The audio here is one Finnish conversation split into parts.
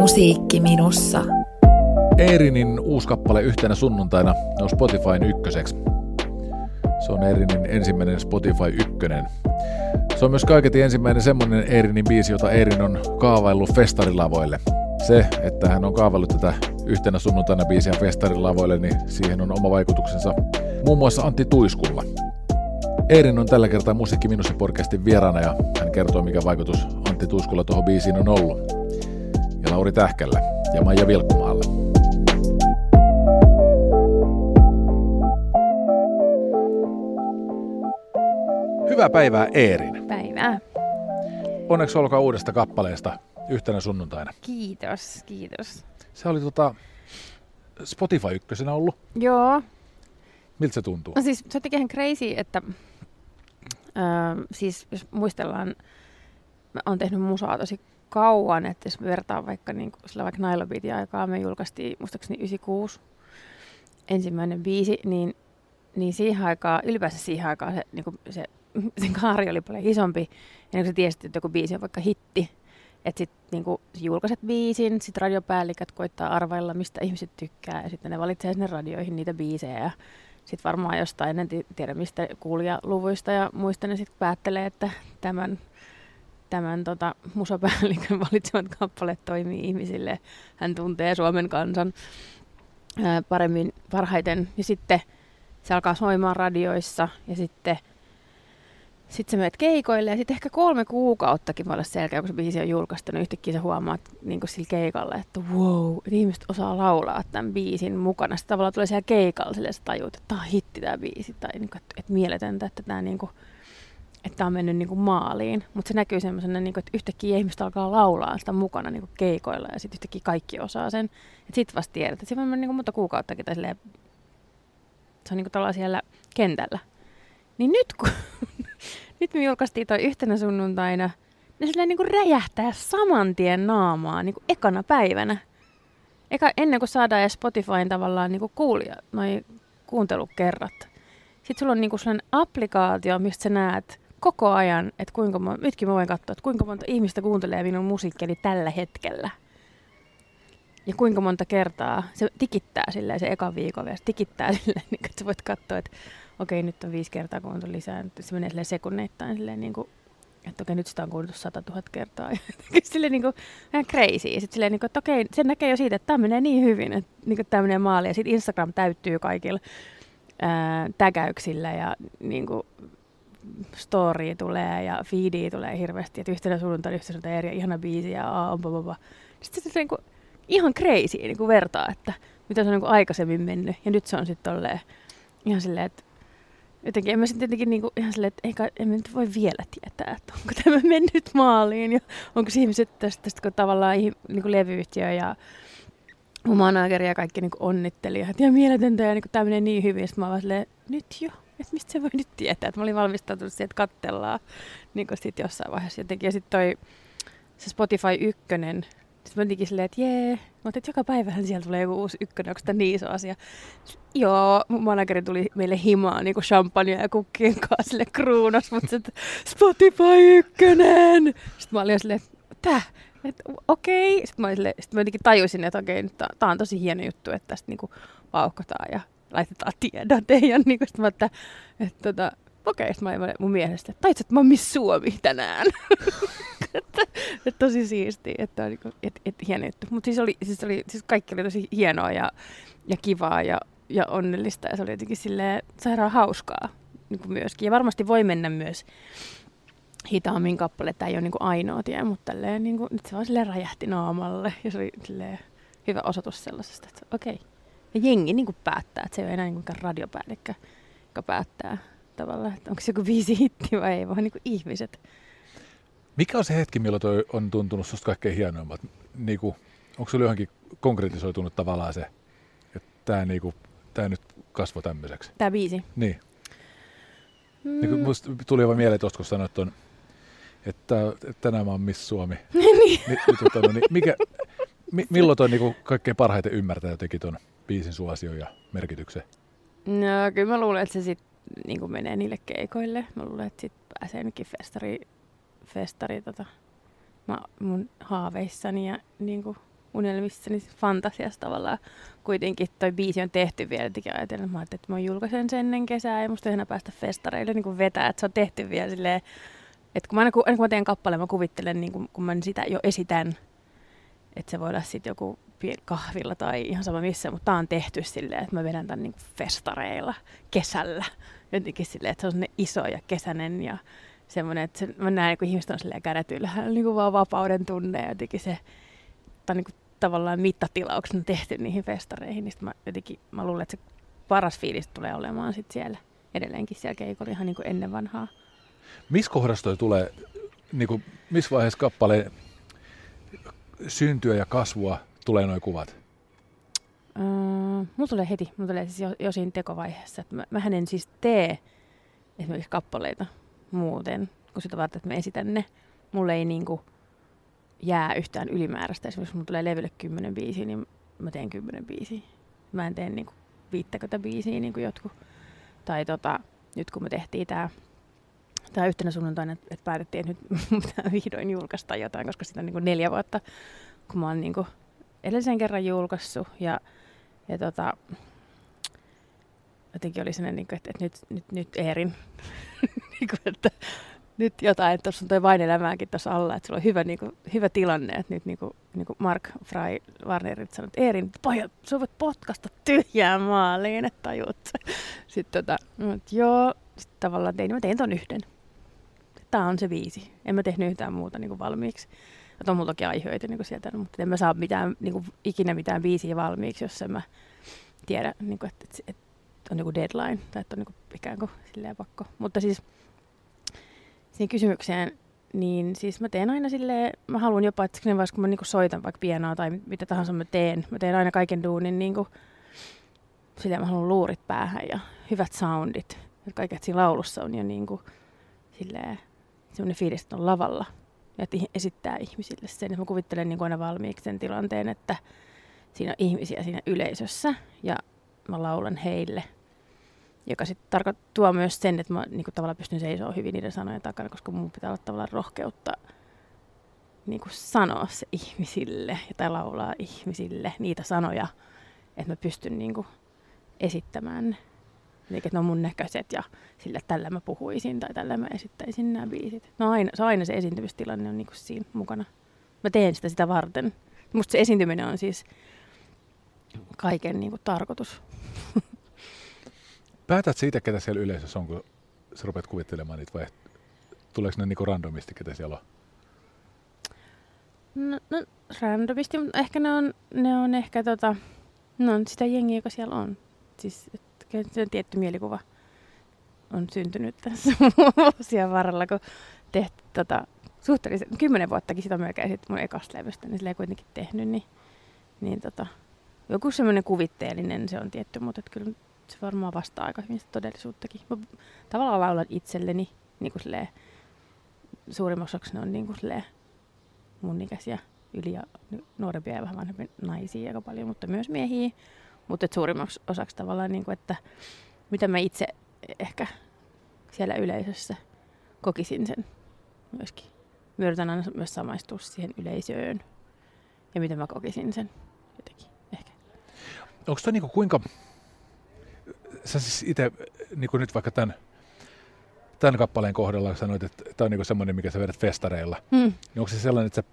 Musiikki minussa. Eerinin uusi kappale yhtenä sunnuntaina on Spotifyn ykköseksi. Se on Eerinin ensimmäinen Spotify ykkönen. Se on myös kaiketi ensimmäinen semmoinen Eerinin biisi, jota Eerin on kaavaillut festarilavoille. Se, että hän on kaavaillut tätä yhtenä sunnuntaina biisiä festarilavoille, niin siihen on oma vaikutuksensa muun muassa Antti Tuiskulla. Eerin on tällä kertaa Musiikki Minussa podcastin vieraana ja hän kertoo, mikä vaikutus Antti Tuiskulla tuohon biisiin on ollut. Ja Lauri Tähkällä ja Maija Vilkkumaalla. Hyvää päivää Eerin. Päivää. Onneksi olkaa uudesta kappaleesta yhtenä sunnuntaina. Kiitos, kiitos. Se oli tota Spotify ykkösenä ollut. Joo. Miltä se tuntuu? No siis se on jotenkin ihan crazy, että öö, siis jos muistellaan, mä oon tehnyt musaa tosi kauan, että jos vertaan vaikka, niin kuin, sillä vaikka Beatin aikaa, me julkaistiin muistaakseni 96 ensimmäinen biisi, niin, niin siihen aikaan, ylipäänsä siihen aikaan se, niin kuin se, kaari oli paljon isompi, ja niin kun sä tiesit, että joku biisi on vaikka hitti, että sitten niinku, julkaiset biisin, sitten radiopäällikät koittaa arvailla, mistä ihmiset tykkää, ja sitten ne valitsee sinne radioihin niitä biisejä, sitten varmaan jostain, en tiedä mistä kuulijaluvuista ja muista, ne sitten päättelee, että tämän, tämän tota, musapäällikön valitsemat kappaleet toimii ihmisille. Hän tuntee Suomen kansan ää, paremmin, parhaiten. Ja sitten se alkaa soimaan radioissa ja sitten sitten sä menet keikoille ja sitten ehkä kolme kuukauttakin voi olla selkeä, kun se biisi on julkaistu, niin yhtäkkiä sä huomaat niin sillä keikalla, että wow, että ihmiset osaa laulaa tämän biisin mukana. Sitten tavallaan tulee siellä keikalla sille sä tajut, että tämä on hitti tämä biisi, tai niin kuin, että, että mieletöntä, että tämä niin kuin, että on mennyt niin kuin maaliin. Mutta se näkyy semmoisena, niin kuin, että yhtäkkiä ihmiset alkaa laulaa sitä mukana niin kuin keikoilla ja sitten yhtäkkiä kaikki osaa sen. Sitten vasta tiedät, että se on mennyt niin kuin monta kuukauttakin tai silleen, se on niin kuin siellä kentällä. Niin nyt kun nyt me julkaistiin toi yhtenä sunnuntaina, ne silleen niin kuin räjähtää saman tien naamaa niin kuin ekana päivänä. Eka, ennen kuin saadaan edes Spotifyn tavallaan niin kuin kuulija, noi kuuntelukerrat. Sitten sulla on niin kuin sellainen applikaatio, mistä sä näet koko ajan, että kuinka monta, nytkin mä voin katsoa, että kuinka monta ihmistä kuuntelee minun musiikkiani tällä hetkellä. Ja kuinka monta kertaa se tikittää silleen se ekan viikon vielä, se tikittää silleen, niin että sä voit katsoa, että okei, nyt on viisi kertaa kuunneltu lisää, nyt se menee sekunneittain silleen niin kuin, että okei, nyt sitä on kuunneltu sata tuhat kertaa. silleen niin kuin, vähän crazy. Sitten silleen, niin kuin, että okei, sen näkee jo siitä, että tämä menee niin hyvin, että niin kuin, tämä menee maaliin. Ja sitten Instagram täyttyy kaikilla ää, tägäyksillä ja niin kuin, story tulee ja feedi tulee hirveästi, että yhtenä sunnuntaina yhtenä eri ihana biisi ja aa, Sitten se niin kuin, ihan crazy niin kuin vertaa, että mitä se on niin kuin aikaisemmin mennyt. Ja nyt se on sitten ihan silleen, että jotenkin en mä sitten jotenkin niinku ihan silleen, että eikä, en mä nyt voi vielä tietää, että onko tämä mennyt maaliin ja onko ihmiset tästä, tästä kun tavallaan niinku levyyhtiö ja mun manageri ja kaikki niinku onnitteli, että ihan mieletöntä ja niinku tämä menee niin hyvin. Sitten mä vaan silleen, nyt jo, että mistä se voi nyt tietää, että mä olin valmistautunut siihen, että kattellaan niinku sit jossain vaiheessa jotenkin. Ja sitten toi se Spotify ykkönen, sitten mä jotenkin silleen, että jee. Mä että joka päivähän siellä tulee joku uusi ykkönen, onko niin iso asia? Joo, mun manageri tuli meille himaan niin champagne ja kukkien kanssa sille kruunas, mutta sitten Spotify ykkönen! Sitten mä olin silleen, tää, että okei. Okay. Sitten mä, sille, sit mä jotenkin tajusin, että okei, okay, tää on tosi hieno juttu, että tästä niinku vauhkotaan ja laitetaan tiedote. Ja niinku, sitten mä, että, että, että okei, okay, mä mun mielestä, että taitsit, että mä oon Miss Suomi tänään. että, että tosi siistiä, että on niin et, et, hieno juttu. Mutta siis, oli, siis, oli, siis kaikki oli tosi hienoa ja, ja kivaa ja, ja onnellista ja se oli jotenkin silleen sairaan hauskaa niin kuin myöskin. Ja varmasti voi mennä myös hitaammin kappale, tämä ei ole niin kuin ainoa tie, mutta tälleen, niin kuin, nyt se vaan silleen räjähti naamalle ja se oli silleen hyvä osoitus sellaisesta, että okei. Okay. Ja jengi niin kuin päättää, että se ei ole enää niin kuin radiopäällikkö, joka päättää tavallaan, että onko se joku viisi hitti vai ei, vaan niin kuin ihmiset. Mikä on se hetki, milloin toi on tuntunut sinusta kaikkein hienoimmat? Niin kuin, onko se johonkin konkretisoitunut tavallaan se, että tämä niinku, tää nyt kasvoi tämmöiseksi? Tämä biisi? Niin. Mm. niin musta tuli vaan mieleen tuosta, kun sanoit ton, että tänään mä oon Miss Suomi. niin. Ni, niin, tota, no, niin mikä, mi, milloin toi niinku kaikkein parhaiten ymmärtää jotenkin ton biisin suosion ja merkityksen? No kyllä mä luulen, että se sitten niin kuin menee niille keikoille. Mä luulen, että sit pääsee nytkin festari, festari tota, mä, mun haaveissani ja niin kuin, unelmissani, fantasiassa tavallaan. Kuitenkin toi biisi on tehty vielä, jotenkin ajatellen, että mä ajattelin, että mä julkaisen sen ennen kesää ja musta ei päästä festareille niin vetää, että se on tehty vielä silleen, että kun mä, aina, aina kun mä teen kappaleen, mä kuvittelen, niin kun, kun mä sitä jo esitän, että se voi olla sitten joku kahvilla tai ihan sama missä, mutta tää on tehty silleen, että mä vedän tämän niin festareilla kesällä. Jotenkin silleen, että se on iso ja kesänen ja semmoinen, että se, mä näen, kun ihmiset on silleen kädet ylhäällä, niin kuin vaan vapauden tunne ja jotenkin se, tai niin kuin tavallaan mittatilauksena tehty niihin festareihin, niin mä jotenkin, mä luulen, että se paras fiilis tulee olemaan sit siellä edelleenkin siellä keikolla ihan niin kuin ennen vanhaa. Missä kohdassa toi tulee, niin kuin, missä vaiheessa kappaleen syntyä ja kasvua tulee nuo kuvat? Öö, mulla tulee heti, mulla tulee siis jo, jo siinä tekovaiheessa. Että mä, mähän en siis tee esimerkiksi kappaleita muuten, kun sitä varten, että mä esitän ne. Mulle ei niinku jää yhtään ylimääräistä. Esimerkiksi kun tulee levylle 10 biisiä, niin mä teen 10 biisiä. Mä en tee niinku 50 biisiä niin kuin jotkut. Tai tota, nyt kun me tehtiin tää, tää yhtenä sunnuntaina, että et päätettiin, että nyt vihdoin julkaista jotain, koska sitä on niinku neljä vuotta, kun mä oon niinku edellisen kerran julkaissut. Ja, ja tota, jotenkin oli sellainen, niinku, että, että nyt, nyt, nyt Eerin, niinku, että nyt jotain, tuossa on toi vain elämääkin tuossa alla, että sulla on hyvä, niinku, hyvä tilanne, että nyt niinku, niinku Mark Fry Warnerit sanoi, että Eerin, pojat, sä voit potkasta tyhjään maaliin, että tajut. Sitten tota, että joo, sitten tavallaan tein, mä tein ton yhden. Tämä on se viisi. En mä tehnyt yhtään muuta niin kuin valmiiksi. Että on mulla toki aiheita niin kuin sieltä, mutta en mä saa mitään, niin kuin, ikinä mitään viisiä valmiiksi, jos en mä tiedä, niin kuin, että, että, että on niin kuin deadline tai että on niin kuin ikään kuin silleen pakko. Mutta siis siihen kysymykseen, niin siis mä teen aina silleen, mä haluan jopa, että siinä vaiheessa kun mä niinku soitan vaikka pienoa tai mitä tahansa mä teen, mä teen aina kaiken duunin niinku, silleen mä haluan luurit päähän ja hyvät soundit. Ja kaiket siinä laulussa on jo niinku, silleen, semmoinen fiilis, että on lavalla ja esittää ihmisille sen. Mä kuvittelen niin aina valmiiksi sen tilanteen, että siinä on ihmisiä siinä yleisössä ja mä laulan heille – joka sitten tuo myös sen, että mä niinku, tavallaan pystyn seisomaan hyvin niiden sanojen takana, koska mun pitää olla tavallaan rohkeutta niinku, sanoa se ihmisille tai laulaa ihmisille niitä sanoja, että mä pystyn niinku, esittämään ne. Eli että ne on mun näköiset ja sillä tällä mä puhuisin tai tällä mä esittäisin nämä biisit. No aina, se, aina se esiintymistilanne on niinku siinä mukana. Mä teen sitä sitä varten. Musta se esiintyminen on siis kaiken niinku tarkoitus. Päätät siitä, ketä siellä yleisössä on, kun sä rupeat kuvittelemaan niitä, vai tuleeko ne niinku randomisti, ketä siellä on? No, no randomisti, mutta ehkä ne on, ne on ehkä tota, no on sitä jengiä, joka siellä on. Siis että se on tietty mielikuva on syntynyt tässä vuosien varrella, kun tehty tota, suhteellisen kymmenen vuottakin sitä melkein sitten mun ekasta levystä, niin sillä ei kuitenkin tehnyt, niin, niin tota, joku semmoinen kuvitteellinen se on tietty, mutta kyllä se varmaan vastaa aika hyvin todellisuuttakin. Mä tavallaan laulan itselleni, niin kuin silleen, suurimmaksi osaksi ne on niin kuin silleen mun ikäisiä yli- ja nuorempia ja vähän vanhempia naisia aika paljon, mutta myös miehiä. Mutta suurimmaksi osaksi tavallaan, niin kuin, että mitä mä itse ehkä siellä yleisössä kokisin sen myöskin. Mä yritän aina myös samaistua siihen yleisöön ja miten mä kokisin sen jotenkin ehkä. Onko toi niinku kuinka sä siis itse, niin kuin nyt vaikka tämän, tämän kappaleen kohdalla sanoit, että tämä on niin semmoinen, mikä sä vedät festareilla. Mm. Niin onko se sellainen, että sä,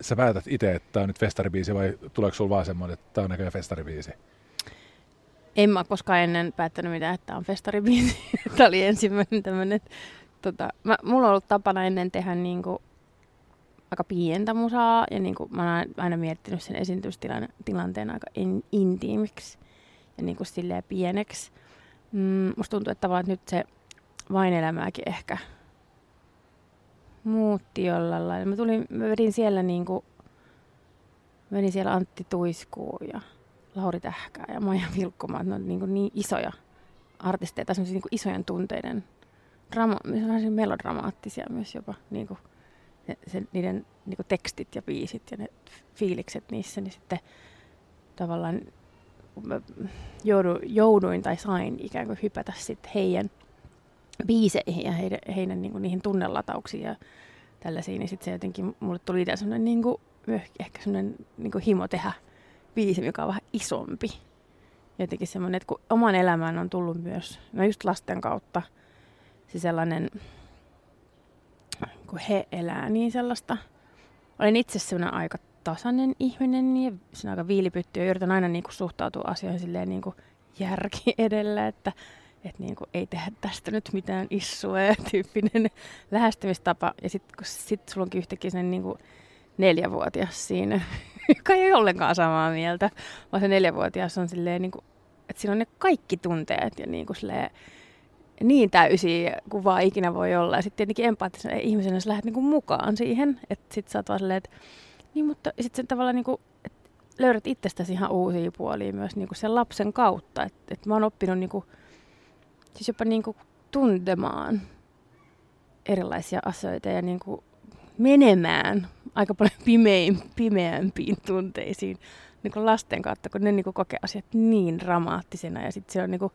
sä päätät itse, että tämä on nyt festaribiisi vai tuleeko sulla vaan semmoinen, että tämä on näköjään festaribiisi? En mä koskaan ennen päättänyt mitään, että on festaribiisi. tämä oli ensimmäinen tämmöinen. Tota, mä, mulla on ollut tapana ennen tehdä niin kuin aika pientä musaa ja niin kuin mä oon aina miettinyt sen esiintystilanteen aika in, intiimiksi ja niin kuin silleen pieneksi. Mm, musta tuntuu, että tavallaan nyt se vain elämääkin ehkä muutti jollain lailla. Mä, tulin, mä vedin siellä niin kuin, vedin siellä Antti Tuiskuu ja Lauri Tähkää ja Maija Vilkkomaa. Ne on niin, kuin niin isoja artisteja, tai niin kuin isojen tunteiden, drama, melodramaattisia myös jopa. Niin kuin, se, se, niiden niin kuin tekstit ja biisit ja ne fiilikset niissä, niin sitten tavallaan mä joudu, jouduin tai sain ikään kuin hypätä sitten heidän biiseihin ja heidän, heidän niin kuin niihin tunnelatauksiin ja tällaisiin, niin sitten se jotenkin, mulle tuli itse sellainen niin kuin ehkä semmoinen niin himo tehdä biisi, joka on vähän isompi. Jotenkin semmoinen, että kun oman elämään on tullut myös, no just lasten kautta, se sellainen, kun he elää, niin sellaista. Olen itse sellainen aika tasainen ihminen ja se on aika viilipytty ja yritän aina niin kuin suhtautua asioihin silleen niin kuin järki edellä, että että niin kuin, ei tehdä tästä nyt mitään issua ja tyyppinen lähestymistapa. Ja sitten kun sit sulla onkin yhtäkkiä sen niin kuin neljävuotias siinä, joka ei ole ollenkaan samaa mieltä, vaan se neljävuotias on silleen, niin kuin, että siinä on ne kaikki tunteet ja niin kuin silleen, niin täysiä kuin vaan ikinä voi olla. Ja sitten tietenkin empaattisena ihmisenä sä lähdet niin kuin mukaan siihen, että sitten sä oot vaan silleen, että niin, mutta sitten tavallaan niin kuin, löydät itsestäsi ihan uusia puolia myös niin kuin sen lapsen kautta. Että et mä oon oppinut niin kuin, siis jopa niin kuin tuntemaan erilaisia asioita ja niin kuin menemään aika paljon pimein, pimeämpiin tunteisiin niin kuin lasten kautta, kun ne niin kuin kokee asiat niin dramaattisena ja sitten se on niin kuin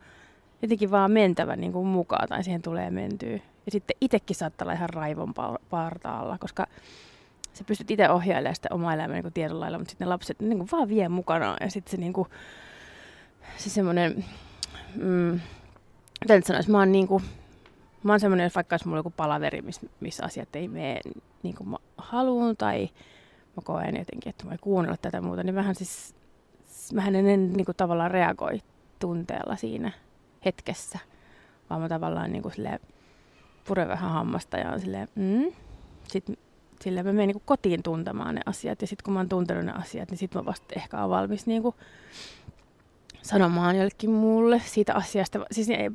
jotenkin vaan mentävä niin kuin mukaan tai siihen tulee mentyä. Ja sitten itsekin saattaa olla ihan raivon partaalla, koska sä pystyt itse ohjailemaan sitä omaa elämää niin tietyllä lailla, mutta sitten ne lapset niin kuin vaan vie mukana ja sitten se, niin kuin, se semmoinen, mm, miten sanoisi, mä oon niin kuin, mä oon semmoinen, vaikka olisi mulla joku palaveri, missä, missä asiat ei mene niin kuin mä haluan tai mä koen jotenkin, että mä ei kuunnella tätä muuta, niin vähän siis, mähän en, en niin kuin tavallaan reagoi tunteella siinä hetkessä, vaan mä tavallaan niin kuin silleen, pure vähän hammasta ja on silleen, mm. Sitten sillä mä menen niin kotiin tuntemaan ne asiat ja sitten kun mä oon tuntenut ne asiat, niin sitten mä vasta ehkä oon valmis niin kuin sanomaan jollekin muulle siitä asiasta. Siis ei,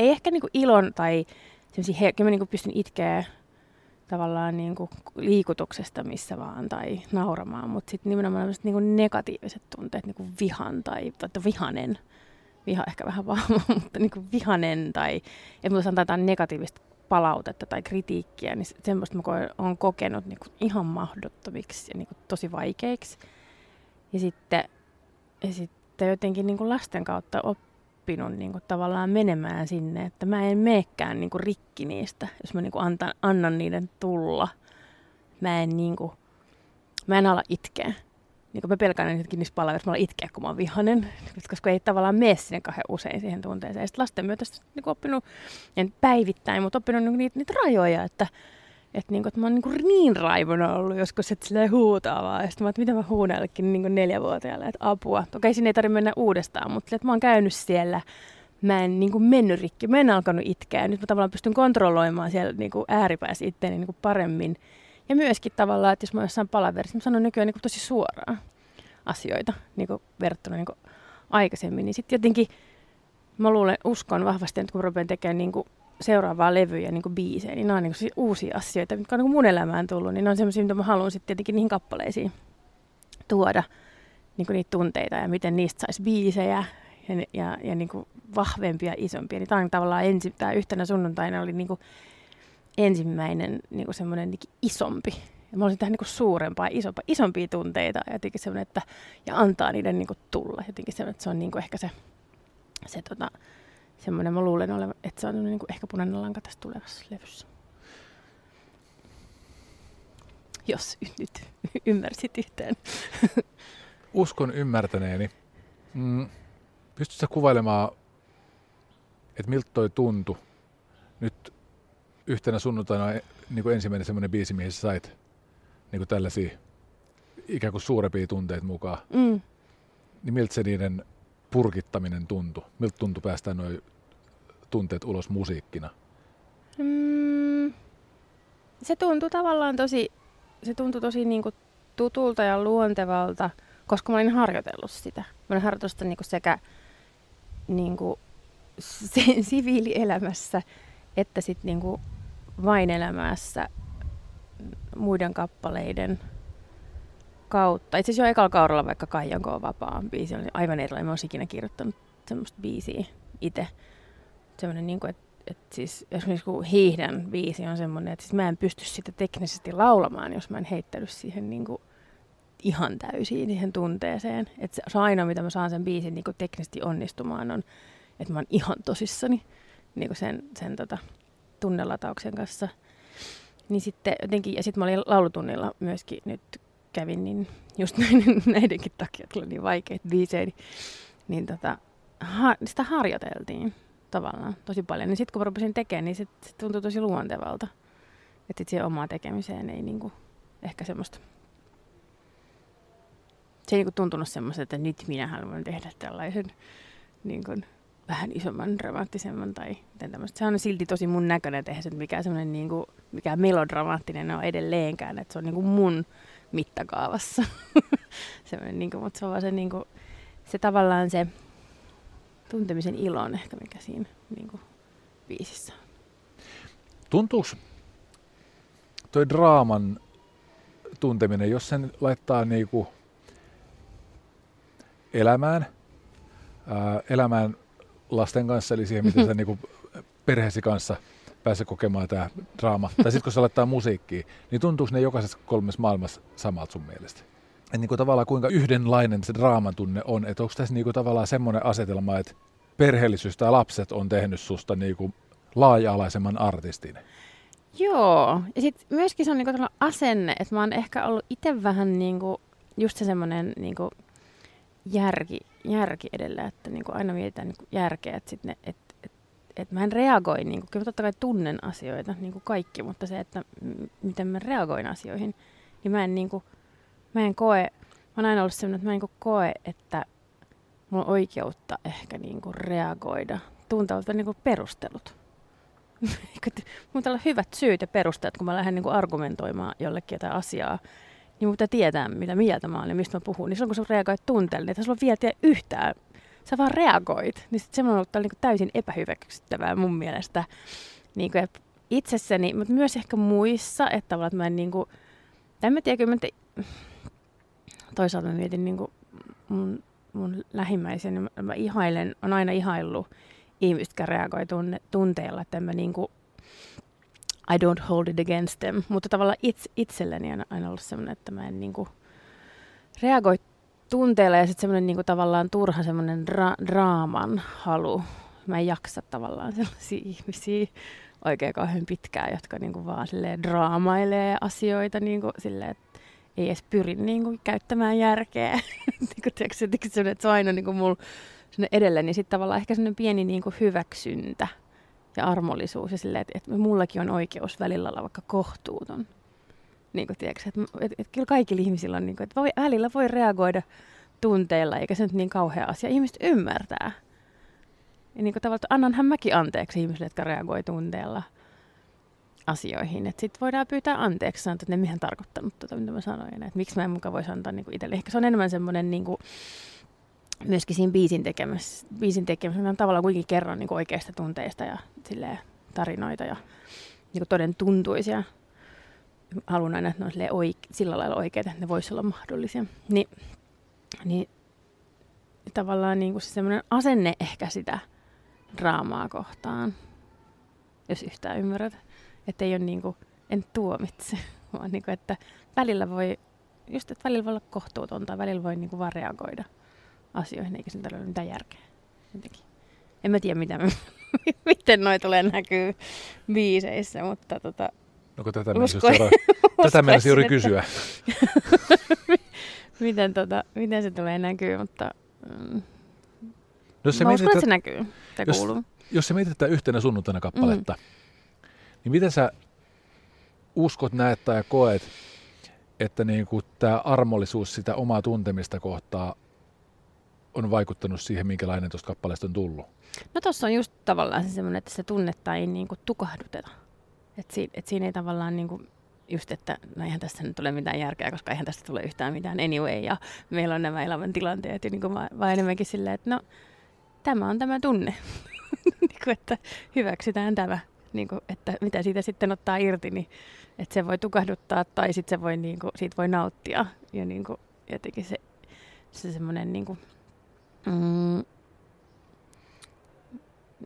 ei ehkä niin kuin ilon tai semmoisia, he, mä niin kuin pystyn itkeä tavallaan niin kuin liikutuksesta missä vaan tai nauramaan, mutta sitten nimenomaan niin kuin negatiiviset tunteet, niin kuin vihan tai, tai vihanen, viha ehkä vähän vahva, mutta niin kuin vihanen tai että mulla antaa jotain negatiivista palautetta tai kritiikkiä, niin semmoista mä olen kokenut niin kuin ihan mahdottomiksi ja niin kuin tosi vaikeiksi. Ja sitten, ja sitten jotenkin niin kuin lasten kautta oppinut niin kuin tavallaan menemään sinne, että mä en meekään niin kuin rikki niistä, jos mä niin kuin antan, annan niiden tulla. Mä en, niin kuin, mä en ala itkeä niin mä pelkään nytkin niissä palaverissa, mä itkeä, kun mä oon vihanen, koska ei tavallaan mene sinne kahden usein siihen tunteeseen. Ja sitten lasten myötä niin oppinut, en päivittäin, mutta oppinut niin niitä, niitä rajoja, että, että, niin kuin, että mä oon niin, niin raivona ollut joskus, että silleen huutaa vaan. Ja sitten mä että mitä mä huudellekin niin neljävuotiaalle, että apua. Okei, sinne ei tarvitse mennä uudestaan, mutta että mä oon käynyt siellä, mä en niin kuin mennyt rikki, mä en alkanut itkeä. Nyt mä tavallaan pystyn kontrolloimaan siellä niin kuin ääripäässä itseäni niin kuin paremmin ja myöskin tavallaan, että jos mä oon jossain palaverissa, mä sanon nykyään niin kuin tosi suoraan asioita niin kuin verrattuna niin kuin aikaisemmin. Niin sitten jotenkin mä luulen, uskon vahvasti, että kun rupean tekemään niin kuin seuraavaa levyä niin kuin biisejä, niin nämä on niin kuin uusia asioita, mitkä on niin kuin mun elämään tullut. Niin ne on sellaisia, mitä mä haluan sitten tietenkin niihin kappaleisiin tuoda niin kuin niitä tunteita ja miten niistä saisi biisejä ja, ja, ja niin kuin vahvempia, isompia. Niin tämä on tavallaan ensi, tämä yhtenä sunnuntaina oli niin kuin ensimmäinen niin kuin semmoinen niin isompi. Ja mä olisin tähän niin suurempaa, isompaa, isompia tunteita ja jotenkin semmoinen, että, ja antaa niiden niin kuin tulla. Jotenkin semmoinen, että se on niin kuin ehkä se, se tota, semmoinen, mä luulen olevan, että se on niin kuin ehkä punainen lanka tässä tulevassa levyssä. Jos nyt ymmärsit yhteen. Uskon ymmärtäneeni. Mm, pystytkö kuvailemaan, että miltä toi tuntui nyt yhtenä sunnuntaina niin kuin ensimmäinen semmoinen biisi, mihin sä sait niin kuin tällaisia ikään kuin suurempia tunteita mukaan. Mm. Niin miltä se niiden purkittaminen tuntui? Miltä tuntui päästä nuo tunteet ulos musiikkina? Mm, se tuntui tavallaan tosi, se tuntui tosi niin kuin tutulta ja luontevalta, koska mä olin harjoitellut sitä. Mä olin harjoitellut sitä niin kuin sekä niin kuin siviilielämässä että sitten niin kuin vain elämässä muiden kappaleiden kautta. Itse asiassa jo ekalla kaudella vaikka Kaijanko on vapaan biisi oli aivan erilainen. Mä oon ikinä kirjoittanut semmoista biisiä itse. Semmoinen niin kuin, että et siis esimerkiksi kun hiihdän biisi on semmoinen, että siis mä en pysty sitä teknisesti laulamaan, jos mä en heittänyt siihen niin kuin ihan täysin siihen tunteeseen. Että se, se ainoa, mitä mä saan sen biisin niin kuin teknisesti onnistumaan, on, että mä oon ihan tosissani niin kuin sen, sen tota, tunnelatauksen kanssa. Niin sitten jotenkin, ja sitten mä olin laulutunnilla myöskin nyt kävin, niin just näiden, näidenkin takia, oli niin vaikeita biisejä, niin, niin tota, ha, sitä harjoiteltiin tavallaan tosi paljon. Niin sitten kun rupesin tekemään, niin se, tuntui tosi luontevalta. Että siihen omaan tekemiseen ei niinku, ehkä semmoista... Se ei niinku tuntunut semmoista, että nyt minä haluan tehdä tällaisen niin kuin, vähän isomman, dramaattisemman tai miten tämmöistä. Se on silti tosi mun näköinen, että eihän se mikään semmoinen niin kuin, mikä melodramaattinen on edelleenkään, että se on niin kuin mun mittakaavassa. semmoinen, niin kuin, mutta se on vaan se, niin kuin, se tavallaan se tuntemisen ilo on ehkä mikä siinä niin kuin, biisissä on. Tuntuuko toi draaman tunteminen, jos sen laittaa niinku elämään, ää, elämään lasten kanssa, eli siihen, miten sä niinku perheesi kanssa pääsee kokemaan tämä draama. tai sitten kun se laittaa musiikkiin, niin tuntuuko ne jokaisessa kolmessa maailmassa samalta sun mielestä? Et niinku tavallaan kuinka yhdenlainen se draaman tunne on, että onko tässä niinku tavallaan semmoinen asetelma, että perheellisyys tai lapset on tehnyt susta niinku laaja-alaisemman artistin? Joo, ja sitten myöskin se on niinku asenne, että mä oon ehkä ollut itse vähän niinku, just se semmoinen niinku järki, järki edellä, että niinku aina mietitään niinku järkeä, että sit ne, et, et, et mä en reagoi, niinku, kyllä totta kai tunnen asioita, niin kuin kaikki, mutta se, että m- miten mä reagoin asioihin, niin mä en, niinku, mä en koe, mä oon aina ollut sellainen, että mä en niinku koe, että mulla on oikeutta ehkä niinku reagoida, tuntevalta niinku perustelut. Mun olla hyvät syyt ja perusteet, kun mä lähden niinku argumentoimaan jollekin jotain asiaa, niin pitää tietää, mitä mieltä mä olen ja mistä mä puhun. Niin silloin kun sä reagoit tunteelle, niin sulla on vielä yhtään. Sä vaan reagoit. Niin sit semmoinen on ollut niinku täysin epähyväksyttävää mun mielestä. Niinku, että itsessäni, mutta myös ehkä muissa, että tavallaan, että mä en niinku, en mä tiedä, mä te... toisaalta mä mietin niinku mun, mun lähimmäisiä, niin mä, mä ihailen, on aina ihaillut ihmistä, jotka reagoi tunne, tunteella, että mä niinku, I don't hold it against them. Mutta tavallaan itse, itselleni on aina ollut sellainen, että mä en niinku reagoi tunteella ja sitten semmoinen niinku tavallaan turha semmoinen dra- draaman halu. Mä en jaksa tavallaan sellaisia ihmisiä oikein kauhean pitkään, jotka niinku vaan silleen draamailee asioita niinku silleen, että ei edes pyri niinku käyttämään järkeä. niinku, tiedätkö, että se on aina niinku mulla edelleen, niin sitten tavallaan ehkä semmoinen pieni niinku hyväksyntä ja armollisuus ja silleen, että, että mullakin on oikeus välillä olla vaikka kohtuuton. Niin kuin, tiedätkö, että, että, että kyllä kaikilla ihmisillä on, niin kuin, että voi, välillä voi reagoida tunteilla, eikä se nyt niin kauhea asia. Ihmiset ymmärtää. Ja niin kuin tavallaan, annanhan mäkin anteeksi ihmisille, jotka reagoi tunteella asioihin. Sitten voidaan pyytää anteeksi, sanoa, että ne mihän tarkoittanut tuota, mitä mä sanoin. Että miksi mä en mukaan voisi antaa niin itselle. Ehkä se on enemmän semmoinen niin kuin, myöskin siinä biisin tekemässä, biisin tekemässä mä tavallaan kuitenkin kerron niin oikeista tunteista ja silleen, tarinoita ja niin toden tuntuisia. Haluan aina, että ne on oike- sillä lailla oikeita, että ne voisi olla mahdollisia. Ni, niin tavallaan niin kuin se semmoinen asenne ehkä sitä draamaa kohtaan, jos yhtään ymmärrät. Että ei ole niin kuin, en tuomitse, vaan niin kuin, että välillä voi, just että välillä voi olla kohtuutonta, välillä voi niin kuin vaan reagoida – asioihin, eikä sen ole mitään järkeä. Jotenkin. En mä tiedä, mitä, miten noi tulee näkyy biiseissä, mutta tota, Kun tätä uskoin, seura- tätä juuri kysyä. miten, tota, miten se tulee näkyy, mutta mm, no, jos se mä uskon, että se näkyy, se jos, kuuluu. Jos se mietitään yhtenä sunnuntaina kappaletta, mm. niin miten sä uskot, näet tai koet, että niin tämä armollisuus sitä omaa tuntemista kohtaa on vaikuttanut siihen, minkälainen tuosta kappaleesta on tullut? No tuossa on just tavallaan se semmoinen, että se tunnetta ei niinku tukahduteta. Että si, et siinä ei tavallaan niinku just, että no eihän tästä nyt tule mitään järkeä, koska eihän tästä tule yhtään mitään anyway. Ja meillä on nämä elämäntilanteet ja niinku vaan enemmänkin silleen, että no tämä on tämä tunne. niinku, että hyväksytään tämä. Niinku, että mitä siitä sitten ottaa irti, niin että se voi tukahduttaa tai sitten se voi, niinku, siitä voi nauttia. Ja niinku, jotenkin se, se semmoinen niinku, mm,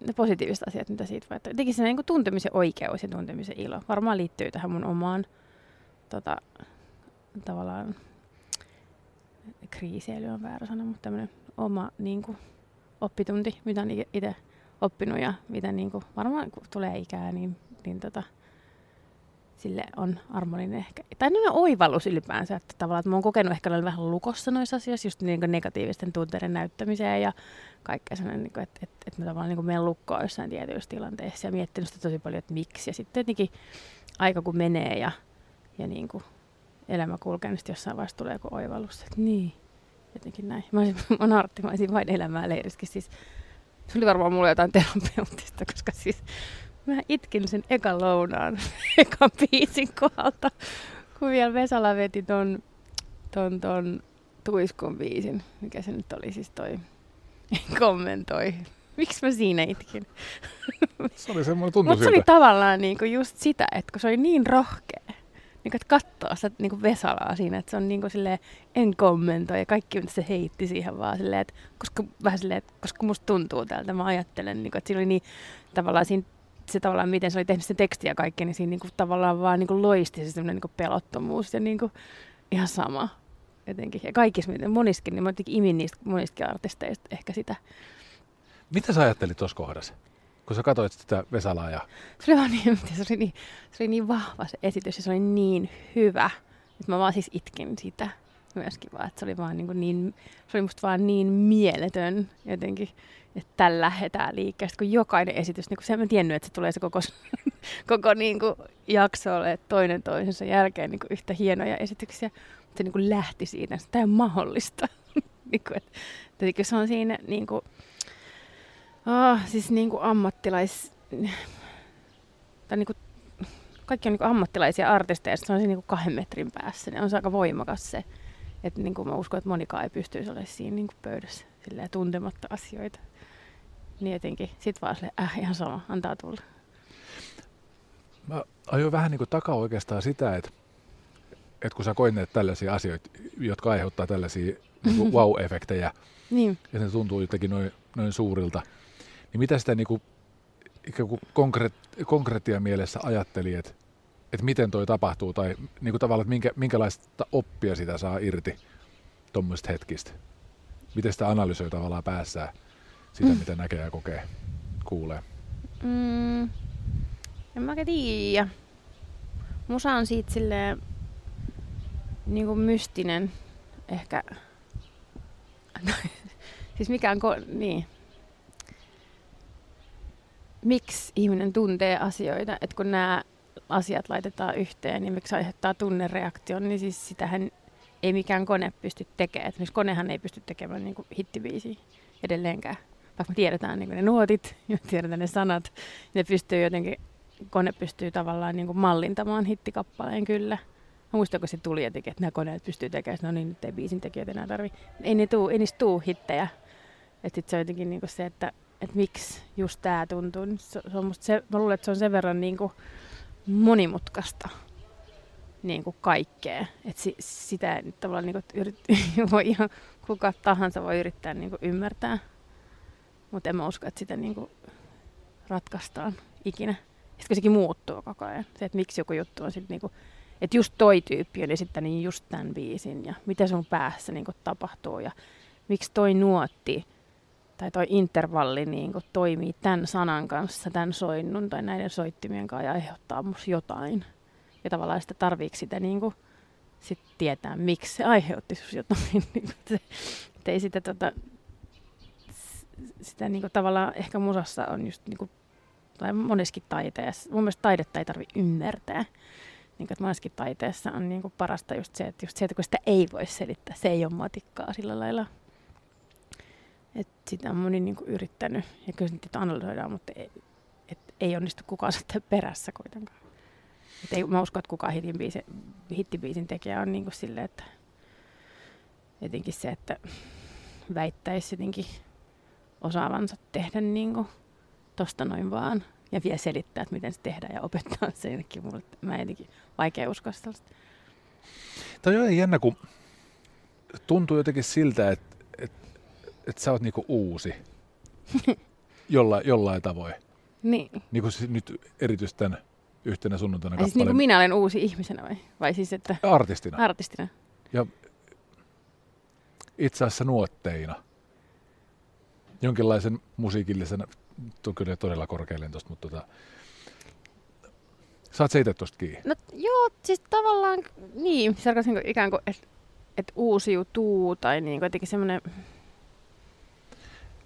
ne positiiviset asiat, mitä siitä voi. Jotenkin se niin kuin tuntemisen oikeus ja tuntemisen ilo varmaan liittyy tähän mun omaan tota, tavallaan kriiseily on väärä sana, mutta tämmöinen oma niin kuin, oppitunti, mitä on itse oppinut ja mitä niin kuin, varmaan kun tulee ikää, niin, niin tota, sille on armoninen ehkä. Tai no oivallus ylipäänsä, että tavallaan että mä oon kokenut ehkä vähän lukossa noissa asioissa, just niin negatiivisten tunteiden näyttämiseen ja kaikkea sellainen, niin kuin, että, että, että mä tavallaan niin menen lukkoon jossain tietyissä tilanteissa ja miettinyt sitä tosi paljon, että miksi. Ja sitten jotenkin aika kun menee ja, ja niin kuin elämä kulkee, niin jossain vaiheessa tulee joku oivallus, että niin, jotenkin näin. Mä olisin, mä Artti, mä olisin vain elämää leiriskin. Siis, se oli varmaan mulla jotain terapeuttista, koska siis mä itkin sen ekan lounaan, ekan biisin kohdalta, kun vielä Vesala veti ton, ton, ton tuiskun biisin. Mikä se nyt oli siis toi, kommentoi. Miksi mä siinä itkin? Se oli semmoinen tuntu Mutta se oli tavallaan niinku just sitä, että kun se oli niin rohkea, niin että katsoo sitä niin Vesalaa siinä, että se on niin kuin silleen, en kommentoi ja kaikki mitä se heitti siihen vaan silleen, että koska, vähän silleen, että koska musta tuntuu tältä, mä ajattelen, niin kuin, että siinä oli niin tavallaan siinä se tavallaan, miten se oli tehnyt se tekstiä ja kaikki, niin siinä niin kuin, tavallaan vaan niin kuin loisti se semmoinen niin pelottomuus ja niin kuin, ihan sama jotenkin. Ja kaikissa, moniskin, niin mä jotenkin imin niistä monistakin artisteista ehkä sitä. Mitä sä ajattelit tuossa kohdassa? kun sä katsoit sitä Vesalaa ja... Se oli, vaan niin, se, oli niin, se oli niin vahva se esitys ja se oli niin hyvä, että mä vaan siis itkin sitä myöskin vaan, että se oli vaan niin, kuin niin se oli musta vaan niin mieletön jotenkin, että tällä lähdetään liikkeelle, kun jokainen esitys, niin kuin se mä tiennyt, että se tulee se koko, koko niin kuin jakso ole toinen toisensa jälkeen niin kuin yhtä hienoja esityksiä, se niin kuin lähti siitä, että tämä on mahdollista. niin kuin, että, että se on siinä niin kuin, Oh, siis niin kuin ammattilais... Tai niin kuin, kaikki on niin kuin ammattilaisia artisteja, se on siinä niin kuin kahden metrin päässä. Ne on se aika voimakas se. Että niin kuin mä uskon, että monikaan ei pystyisi olemaan siinä niin kuin pöydässä silleen, tuntematta asioita. Niin jotenkin, sit vaan sille, äh, ihan sama, antaa tulla. Mä ajoin vähän niin kuin takaa oikeastaan sitä, että, että kun sä koineet tällaisia asioita, jotka aiheuttaa tällaisia niin wow-efektejä, niin. ja ne tuntuu jotenkin noin, noin suurilta, niin mitä sitä niin kuin, ikään kuin konkreet, konkreettia mielessä ajatteli, että, että miten toi tapahtuu, tai niin kuin tavallaan, että minkä, minkälaista oppia sitä saa irti tuommoisesta hetkistä? Miten sitä analysoi tavallaan päässään sitä, mm. mitä näkee ja kokee, kuulee? Mm, en mä tiedä. Musa on siitä silleen niin kuin mystinen ehkä. siis mikään, ko- niin, miksi ihminen tuntee asioita, että kun nämä asiat laitetaan yhteen, niin miksi aiheuttaa tunnereaktion, niin siis sitähän ei mikään kone pysty tekemään. Esimerkiksi konehan ei pysty tekemään niin kuin hittibiisiä edelleenkään. Vaikka me tiedetään niin kuin ne nuotit ja tiedetään ne sanat, ne pystyy jotenkin, kone pystyy tavallaan niin kuin mallintamaan hittikappaleen kyllä. Mä muistan, kun se tuli ja teki, että nämä koneet pystyy tekemään, no niin, nyt ei biisin tekijöitä enää tarvi. Ei, ne tuu, ei niistä tuu hittejä. Että se on jotenkin niin kuin se, että että miksi just tämä tuntuu. Se, se on musta se, mä luulen, että se on sen verran niin kuin monimutkaista niin kuin kaikkea. Että si, sitä nyt tavallaan niin yrit, voi ihan kuka tahansa voi yrittää niin kuin ymmärtää. Mutta en mä usko, että sitä niin kuin ratkaistaan ikinä. Sitten kun sekin muuttuu koko ajan. Se, että miksi joku juttu on sitten niin kuin, että just toi tyyppi on esittänyt just tämän biisin ja mitä sun päässä niin kuin tapahtuu ja miksi toi nuotti tai toi intervalli niin kuin toimii tämän sanan kanssa, tämän soinnun tai näiden soittimien kanssa ja aiheuttaa musta jotain. Ja tavallaan sitä tarviiko sitä niin kuin, sit tietää, miksi se aiheutti sus jotain. Niin se, ei sitä, tota, sitä niin kuin, tavallaan ehkä musassa on just niin kuin, tai moneskin taiteessa. Mun mielestä taidetta ei tarvi ymmärtää. Niin kuin, moneskin taiteessa on niin kuin parasta just se, että, just se, että kun sitä ei voi selittää, se ei ole matikkaa sillä lailla. Et sitä on moni niinku yrittänyt ja kyllä niitä analysoidaan, mutta ei, et ei onnistu kukaan sitten perässä kuitenkaan. Et ei, mä uskon, että kukaan hittibiisin, hittibiisin tekijä on niinku silleen, että jotenkin se, että väittäisi jotenkin osaavansa tehdä niinku tosta noin vaan ja vielä selittää, että miten se tehdään ja opettaa se jonnekin mulle. Mä jotenkin vaikea uskoa sellaista. Tämä on jännä, kun tuntuu jotenkin siltä, että että sä oot niinku uusi Jolla, jollain tavoin. Niin. Niin kuin siis nyt erityisesti tämän yhtenä sunnuntaina siis niin kuin minä olen uusi ihmisenä vai? Vai siis että... Artistina. Artistina. Ja itse asiassa nuotteina. Jonkinlaisen musiikillisen, kyllä todella korkealle tuosta, mutta tota, Saat sä itse tosta kiinni? No joo, siis tavallaan niin, se niin ikään kuin, että et uusiutuu tai niin kuin jotenkin semmoinen...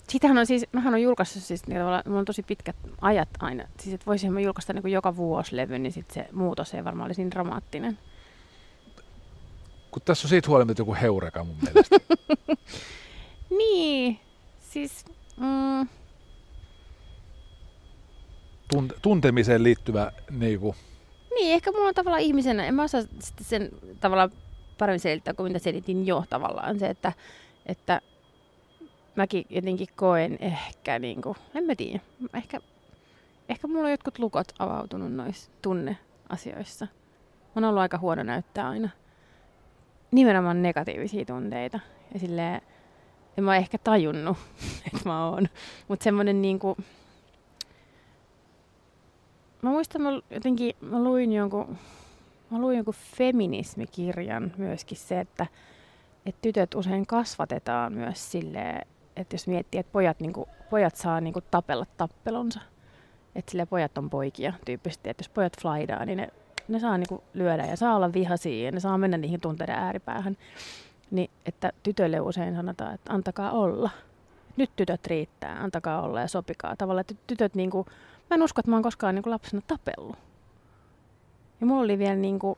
Sitähän on siis, mähän on julkaissut siis niin tavallaan, mulla on tosi pitkät ajat aina, siis että voisin mä julkaista niin kuin joka vuosi levy, niin sit se muutos ei varmaan olisi niin dramaattinen. Kun tässä on siitä huolimatta joku heureka mun mielestä. niin, siis... Mm, tuntemiseen liittyvä niin kuin... Niin, ehkä mulla on tavallaan ihmisenä, en mä osaa sen tavallaan paremmin selittää kuin mitä selitin jo tavallaan se, että, että mäkin jotenkin koen ehkä, niin kuin, en mä tiedä, ehkä, ehkä mulla on jotkut lukot avautunut noissa tunneasioissa. Mä oon ollut aika huono näyttää aina nimenomaan negatiivisia tunteita. Ja silleen, en mä ehkä tajunnut, että mä oon. Mutta semmonen niinku... Mä muistan, mä jotenkin, mä luin jonkun, mä luin jonkun feminismikirjan myöskin se, että, että tytöt usein kasvatetaan myös silleen, että jos miettii, että pojat, niinku, pojat saa niinku tapella tappelunsa. Että sille pojat on poikia tyyppisesti, että jos pojat flaidaa, niin ne ne saa niinku lyödä ja saa olla vihaisia ja ne saa mennä niihin tunteiden ääripäähän. Niin, että tytöille usein sanotaan, että antakaa olla. Nyt tytöt riittää, antakaa olla ja sopikaa. Tavallaan, että tytöt niinku, mä en usko, että mä oon koskaan niinku lapsena tapellut. Ja mulla oli vielä niinku,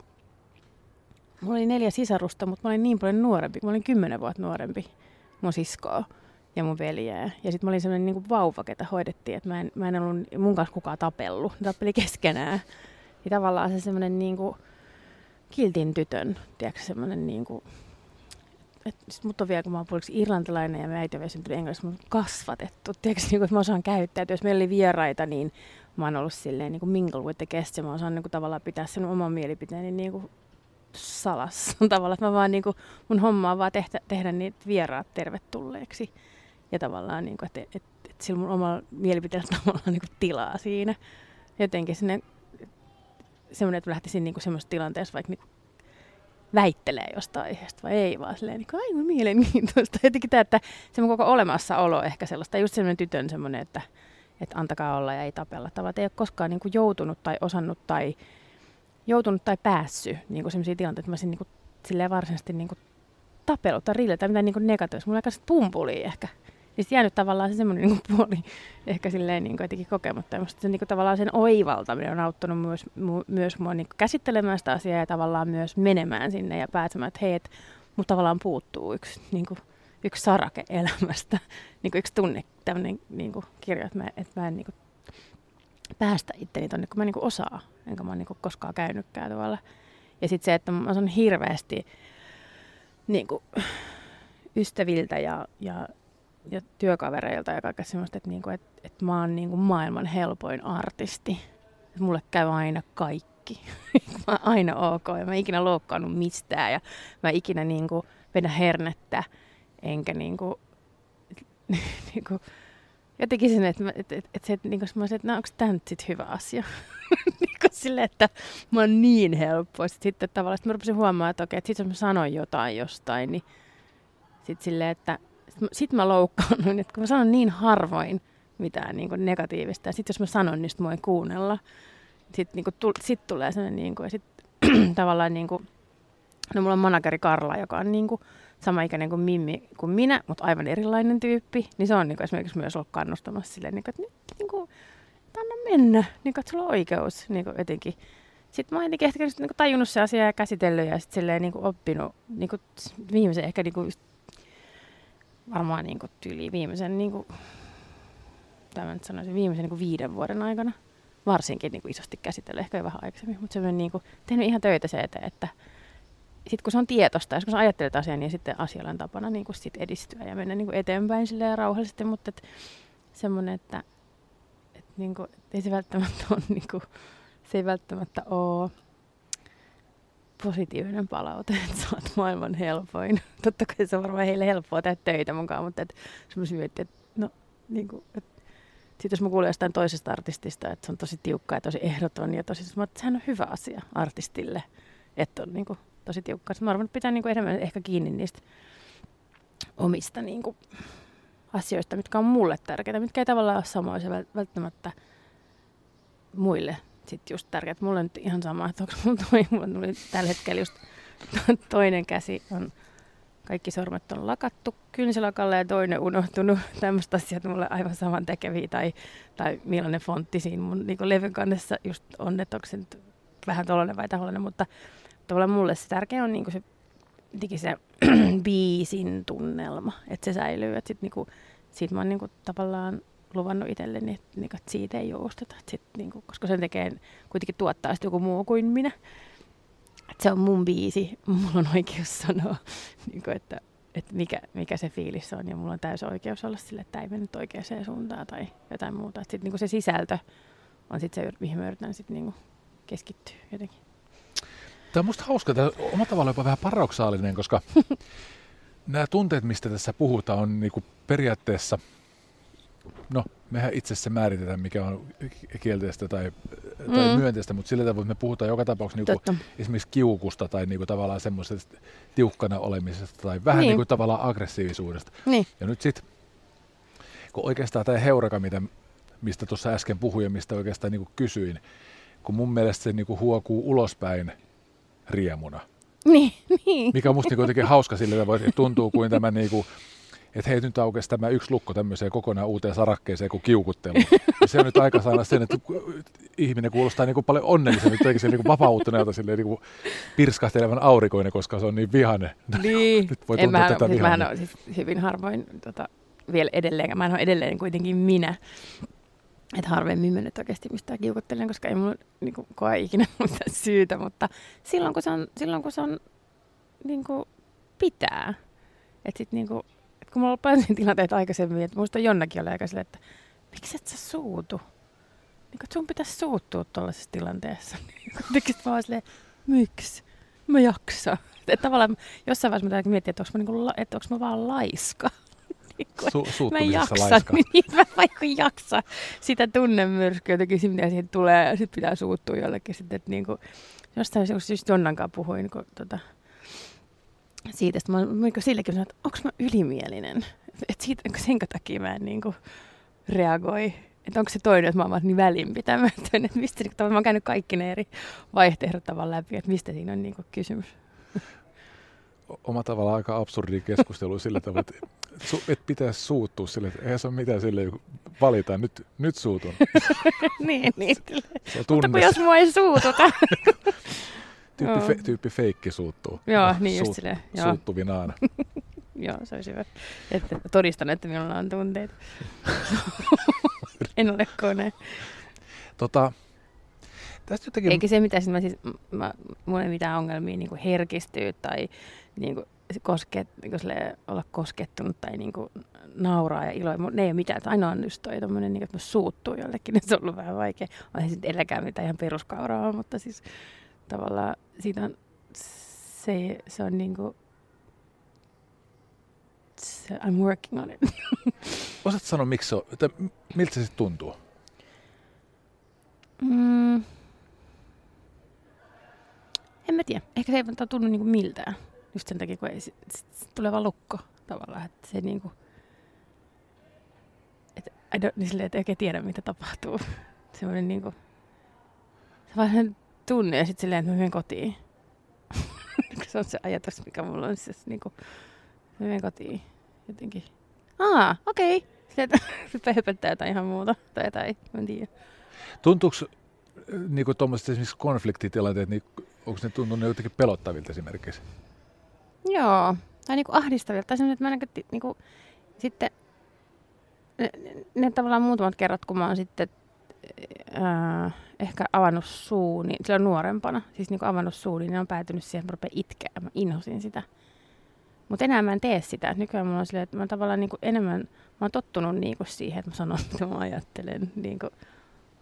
mulla oli neljä sisarusta, mutta mä olin niin paljon nuorempi. Mä olin kymmenen vuotta nuorempi mun siskoa ja mun veljeä. Ja sitten mä olin sellainen niinku vauva, ketä hoidettiin, että mä en, mä en ollut mun kanssa kukaan tapellut. Ne tappeli keskenään. Ja tavallaan se semmoinen niin kuin kiltin tytön, tiedätkö, semmoinen niin kuin, että sit mut on vielä, kun mä oon irlantilainen ja mä äiti on syntynyt englanniksi, mä kasvatettu. Tiedätkö, niin kuin, että mä osaan käyttää, että jos meillä oli vieraita, niin mä oon ollut silleen niin kuin mingle with the guests, ja mä osaan niin kuin, tavallaan pitää sen oman mielipiteeni niin kuin salassa. Tavallaan, että mä vaan niin kuin, mun homma on vaan tehdä, tehdä niitä vieraat tervetulleeksi. Ja tavallaan, niin kuin, että, että, että sillä mun omalla mielipiteellä tavallaan niin kuin tilaa siinä. Jotenkin sinne semmoinen, että lähtisin niinku semmoisessa tilanteessa vaikka niinku väittelee jostain aiheesta vai ei, vaan silleen niinku aivan mielenkiintoista. Jotenkin tämä, että se koko olemassaolo ehkä sellaista, just semmoinen tytön semmoinen, että, että antakaa olla ja ei tapella. Tavallaan ei ole koskaan niinku joutunut tai osannut tai joutunut tai päässyt niinku semmoisia tilanteita, että mä olisin niinku, silleen varsinaisesti niinku tapellut tai riidellä tai mitään niinku negatiivista. Mulla on aika pumpuli ehkä niin jäänyt tavallaan se semmoinen niin puoli ehkä silleen niin kuin kokematta. Ja se niin kuin, tavallaan sen oivaltaminen on auttanut myös, mu, myös mua niin kuin käsittelemään sitä asiaa ja tavallaan myös menemään sinne ja pääsemään, että hei, että mut tavallaan puuttuu yksi, niin kuin, yksi sarake elämästä, niin kuin yksi tunne, tämmöinen niin kuin kirja, että mä, että mä en niin kuin, päästä itteni tonne, kun mä niin kuin osaa, enkä mä ole niin kuin koskaan käynytkään tavalla. Ja sitten se, että mä sanon hirveästi niin kuin, ystäviltä ja, ja ja työkavereilta ja kaikkea semmoista, että, niinku, että, että mä oon niinku maailman helpoin artisti. Että mulle käy aina kaikki. mä oon aina ok ja mä en ikinä loukkaannut mistään ja mä ikinä niinku vedä hernettä enkä niinku, niinku jotenkin sen, että, että, että, että, se, että, niin mä olisin, että no, onko tämä nyt sitten hyvä asia? niin sille, että mä oon niin helppo. Sitten tavallaan sit mä rupesin huomaamaan, että okei, että sit jos mä sanon jotain jostain, niin sitten silleen, että sitten mä loukkaannun, että kun mä sanon niin harvoin mitään niin kuin negatiivista, ja sitten jos mä sanon, niin sit mä kuunnella. Sitten niin kuin, sit tulee sellainen, niin kuin, ja sitten tavallaan niin kuin, no mulla on manageri Karla, joka on niin kuin, sama ikäinen kuin Mimmi kuin minä, mutta aivan erilainen tyyppi, niin se on niin kuin, esimerkiksi myös ollut kannustamassa silleen, niin kuin, että nyt niin kuin, anna mennä, niin kuin, että sulla on oikeus niin kuin, jotenkin. Sitten mä oon jotenkin ehkä niin tajunnut se asia ja käsitellyt ja sitten niin oppinut niin kuin, viimeisen ehkä niin kuin, varmaan niin kuin tyyli viimeisen, niin kuin, sanoisin, viimeisen niin kuin viiden vuoden aikana. Varsinkin niin kuin isosti käsitellyt, ehkä jo vähän aikaisemmin, mutta se on niin kuin, tehnyt ihan töitä se eteen, että sitten kun se on tietoista, jos kun sä ajattelet asiaa, niin sitten asialla on tapana niin kuin sit edistyä ja mennä niin kuin eteenpäin silleen rauhallisesti, mutta et, semmoinen, että et, niin kuin, ei se välttämättä ole, niin kuin, se ei välttämättä ole positiivinen palaute, että sä oot maailman helpoin. Totta kai se on varmaan heille helppoa tehdä töitä mukaan, mutta semmoisia miettiä, että no niin kuin, että sitten jos mä kuulen jostain toisesta artistista, että se on tosi tiukka ja tosi ehdoton ja tosi, että sehän on hyvä asia artistille, että on niin kuin, tosi tiukka. Mä arvan, että pitää niin kuin enemmän ehkä kiinni niistä omista niin kuin, asioista, mitkä on mulle tärkeitä, mitkä ei tavallaan ole samoja välttämättä muille sit just tärkeää. Mulla on nyt ihan sama, että onko mulla, toi, mulla tuli tällä hetkellä just to- toinen käsi on, kaikki sormet on lakattu kynsilakalle ja toinen unohtunut. Tämmöistä asiat mulle aivan saman tekeviä tai, tai millainen fontti siinä mun niin levyn kannessa just on, että onko se nyt vähän tollainen vai tahollinen, mutta tavallaan mulle se tärkeä on niin se, se biisin tunnelma, että se säilyy, että sit niinku, siitä mä oon niinku tavallaan luvannut itselleni, että, niinku, että siitä ei jousteta, että sit, niinku, koska sen tekee kuitenkin tuottaa joku muu kuin minä. Että se on mun biisi, mulla on oikeus sanoa, niinku, että, että mikä, mikä se fiilis on ja mulla on täysin oikeus olla sille, että ei mennyt oikeaan suuntaan tai jotain muuta. Että sit, niinku, se sisältö on sit se, mihin mä yritän sit, niinku, keskittyä jotenkin. Tämä on musta hauska, tämä on omalla tavallaan jopa vähän paradoksaalinen, koska nämä tunteet, mistä tässä puhutaan, on niinku periaatteessa, no mehän itse se määritetään, mikä on kielteistä tai, mm. tai myönteistä, mutta sillä tavoin, että me puhutaan joka tapauksessa niinku esimerkiksi kiukusta tai niinku tavallaan semmoisesta tiukkana olemisesta tai vähän niin. niinku tavallaan aggressiivisuudesta. Niin. Ja nyt sitten, kun oikeastaan tämä heuraka, mitä, mistä tuossa äsken puhuin ja mistä oikeastaan niinku kysyin, kun mun mielestä se niinku huokuu ulospäin riemuna. Niin, niin. Mikä on musta niinku jotenkin hauska sille, että tuntuu kuin tämä niinku, että hei nyt aukesi tämä yksi lukko tämmöiseen kokonaan uuteen sarakkeeseen kuin kiukuttelu. Ja se on nyt aika saada sen, että ihminen kuulostaa niin kuin paljon onnellisemmin, jotenkin se niin vapauttuneelta silleen niin kuin pirskahtelevan aurikoinen, koska se on niin vihane. Niin, nyt voi en mä, tätä siis mähän on siis hyvin harvoin tota, vielä edelleen, mä en ole edelleen kuitenkin minä. Että harvemmin mennyt oikeasti mistään kiukuttelen, koska ei mulla niin kuin, koe ikinä mitään syytä, mutta silloin kun se on, silloin, kun se on niin kuin, pitää. Että sit niin kuin, kun mulla on paljon tilanteita aikaisemmin, että muista Jonnakin oli aika silleen, että miksi et sä suutu? Niin kuin, sun pitäisi suuttua tuollaisessa tilanteessa. Niin kuitenkin mä vaan silleen, miksi? Mä jaksa. Että tavallaan jossain vaiheessa mä täytyy miettiä, että onko mä, niin kuin, että onko mä vaan laiska. Su- mä en jaksa, laiska. niin mä vaikka jaksa sitä tunnemyrskyä, jotenkin se, mitä siihen tulee, ja sitten pitää suuttua jollekin sitten, että niinku, jostain just Jonnan kanssa puhuin kun, tota, siitä, että mä, mä sillekin sanoin, että onko mä ylimielinen, että siitä, sen takia mä en niinku reagoi, että onko se toinen, että mä oon niin välinpitämätön, että mistä, että mä oon käynyt kaikki ne eri vaihtoehdot tavallaan läpi, että mistä siinä on niinku kysymys oma tavalla aika absurdi keskustelu sillä tavalla, että, su, et pitäisi suuttua sille, että eihän se ole mitään sille, kun valitaan, nyt, nyt suutun. niin, niin. Se Mutta kun jos mua ei suututa. tyyppi, fe, tyyppi feikki suuttuu. Joo, niin just silleen. Suuttuvinaana. Joo, se olisi hyvä. Että todistan, että minulla on tunteita. en ole kone. Tota, tästä jotenkin... Eikä se mitään, mä siis, mä, mulla ei mitään ongelmia niin herkistyä tai niin kuin, kosket, niin kuin olla koskettunut tai niin kuin, nauraa ja iloa. Ne ei ole mitään. Ainoa on just toi tommonen, niin kuin, että mä suuttuu jollekin, niin se on ollut vähän vaikea. On sitten edelläkään mitään ihan peruskauraa, mutta siis tavallaan siitä on, se, se on niin kuin, se, I'm working on it. Osaatko sanoa, miksi se on, miltä se tuntuu? Mm. En mä tiedä. Ehkä se ei tunnu niinku miltään. Just sen takia, kun ei, sit, sit, sit tulee vaan lukko tavallaan. Että se niinku, et, niin silleen, ei oikein tiedä, mitä tapahtuu. Semmoinen niinku, se vaan tunne ja sitten silleen, että mä menen kotiin. se on se ajatus, mikä mulla on siis niinku, mä menen kotiin jotenkin. Aa, okei. Okay. Sitten höpöttää jotain ihan muuta tai jotain, en tiedä. Tuntuuko niin kuin tuommoiset esimerkiksi konfliktitilanteet, niin onko ne tuntunut jotenkin pelottavilta esimerkiksi? Joo, tai niin kuin ahdistavilta. Tai että mä näkö, niin kuin, sitten ne, ne, tavallaan muutamat kerrat, kun mä oon sitten äh, ehkä avannut suuni, niin silloin nuorempana, siis niin avannut suuni, niin on päätynyt siihen, että mä itkeä. Mä inhosin sitä. Mutta enää mä en tee sitä. Nykyään mulla on silleen, että mä tavallaan niin kuin enemmän, mä oon tottunut niin kuin siihen, että mä sanon, mitä mä ajattelen. Niin kuin,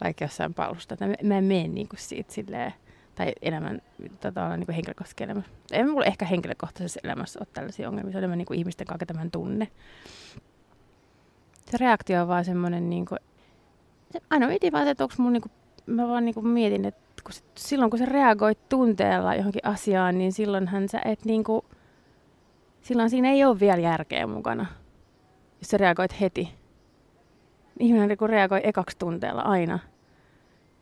vaikka jossain palusta. Että mä en mene niin kuin siitä silleen, tai enemmän tota, niin kuin henkilökohtaisessa elämässä. Ei mulla ehkä henkilökohtaisessa elämässä ole tällaisia ongelmia, se on enemmän niin kuin ihmisten kanssa tämän tunne. Se reaktio on vaan semmoinen, niin kuin, aina mietin vaan, että onko mun, niin kuin, mä vaan niin kuin mietin, että kun se, silloin kun sä reagoit tunteella johonkin asiaan, niin silloinhan sä et niin kuin, silloin siinä ei ole vielä järkeä mukana, jos sä reagoit heti ihminen niin reagoi ekaksi tunteella aina.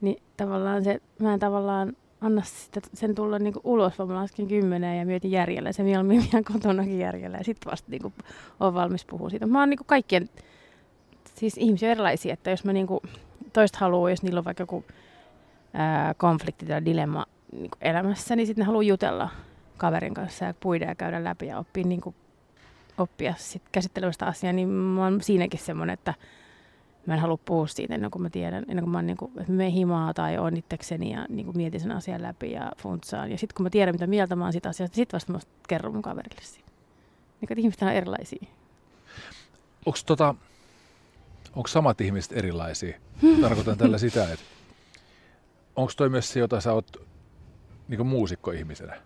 niin tavallaan se, mä en tavallaan anna sitä, sen tulla niinku ulos, vaan mä lasken kymmeneen ja mietin järjellä. Se mieluummin ihan kotonakin järjellä ja sitten vasta niinku on valmis puhua siitä. Mä oon niinku kaikkien, siis ihmisiä erilaisia, että jos mä niinku toista haluaa, jos niillä on vaikka joku ää, konflikti tai dilemma niinku elämässä, niin sitten ne haluaa jutella kaverin kanssa ja puida ja käydä läpi ja oppia, niinku, oppia sit käsittelemästä asiaa, niin mä oon siinäkin semmoinen, että mä en halua puhua siitä ennen kuin mä tiedän, ennen kuin mä oon, niin kuin, että menen himaa tai on itsekseni ja niin kuin mietin sen asian läpi ja funtsaan. Ja sitten kun mä tiedän, mitä mieltä mä oon siitä asiasta, sitten vasta mä kerron mun kaverille siitä. Niin kuin, ihmiset on erilaisia. Onko tota, onko samat ihmiset erilaisia? Tarkoitan tällä sitä, että onko toi myös se, jota sä oot niin muusikko-ihmisenä?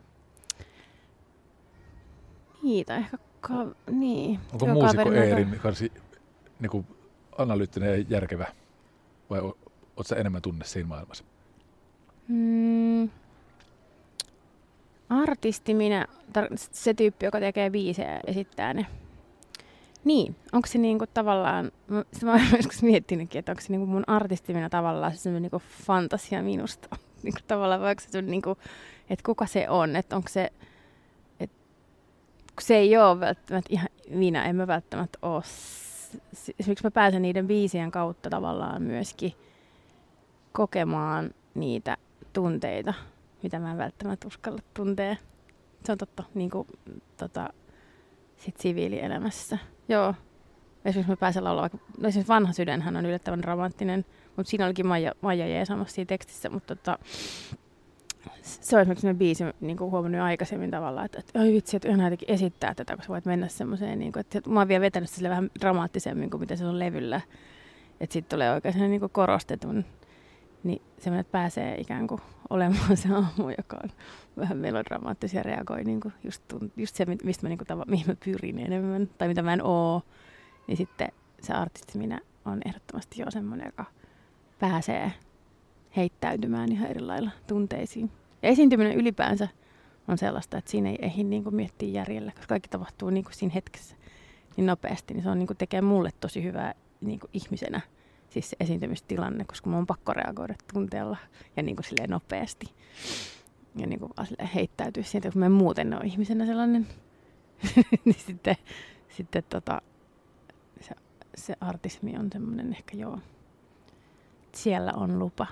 Niitä ehkä, ka- niin. Onko muusikko Eerin kanssa niin kuin analyyttinen ja järkevä vai oot sä enemmän tunne siinä maailmassa? Mm, artisti minä, se tyyppi, joka tekee biisejä ja esittää ne. Niin, onko se niinku tavallaan, mä, mä olen joskus miettinytkin, että onko se niinku mun artisti minä tavallaan se niinku fantasia minusta. niinku tavallaan vaikka se niinku, että kuka se on, että onko se, että se ei ole välttämättä ihan minä, en mä välttämättä ole esimerkiksi mä pääsen niiden biisien kautta tavallaan myöskin kokemaan niitä tunteita, mitä mä en välttämättä uskalla tuntea. Se on totta, niin kuin tota, sit siviilielämässä. Joo. Esimerkiksi mä pääsen laulaa, no esimerkiksi vanha sydänhän on yllättävän romanttinen, mutta siinä olikin Maija, Maija Jeesamassa siinä tekstissä, mutta tota, se on esimerkiksi biisi niin kuin huomannut aikaisemmin tavallaan, että, että oi vitsi, että ihan jotenkin esittää tätä, kun sä voit mennä semmoiseen, niin kuin, että mä oon vielä vetänyt sille vähän dramaattisemmin kuin mitä se on levyllä. Että sitten tulee oikein niin kuin korostetun, niin semmoinen, että pääsee ikään kuin olemaan se aamu, joka on vähän melodramaattisia ja reagoi niin kuin just, just se, mistä mä, niin kuin, tava, mihin mä pyrin enemmän, tai mitä mä en oo, niin sitten se artisti minä on ehdottomasti jo semmoinen, joka pääsee heittäytymään ihan eri lailla tunteisiin. Ja esiintyminen ylipäänsä on sellaista, että siinä ei ehdi niin kuin miettiä järjellä, koska kaikki tapahtuu niin kuin siinä hetkessä niin nopeasti. Niin se on niin kuin tekee mulle tosi hyvää niin kuin ihmisenä siis se esiintymistilanne, koska mun on pakko reagoida tunteella ja niin kuin silleen nopeasti. Ja niin kuin heittäytyä siitä, kun mä en muuten ole ihmisenä sellainen. niin sitten, sitten tota, se, se artismi on semmoinen ehkä joo, siellä on lupa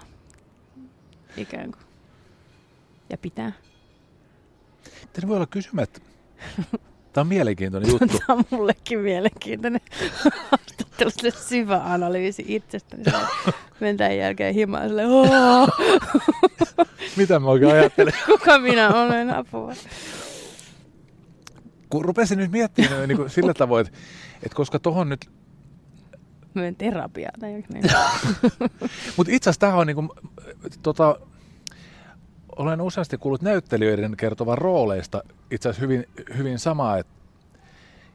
ikään kuin. Ja pitää. Tämä voi olla kysymättä. Tämä on mielenkiintoinen juttu. Tämä on mullekin mielenkiintoinen. Haastattelu syvä analyysi itsestäni. Mentään jälkeen himaan sille, Mitä mä oikein ajattelen? Kuka minä olen apua? Kun rupesin nyt miettimään niin kuin sillä tavoin, että, että koska tuohon nyt menen terapiaa tai jokin. Mutta itse asiassa tämä on niinku, tota, olen useasti kuullut näyttelijöiden kertovan rooleista itse asiassa hyvin, hyvin samaa, et,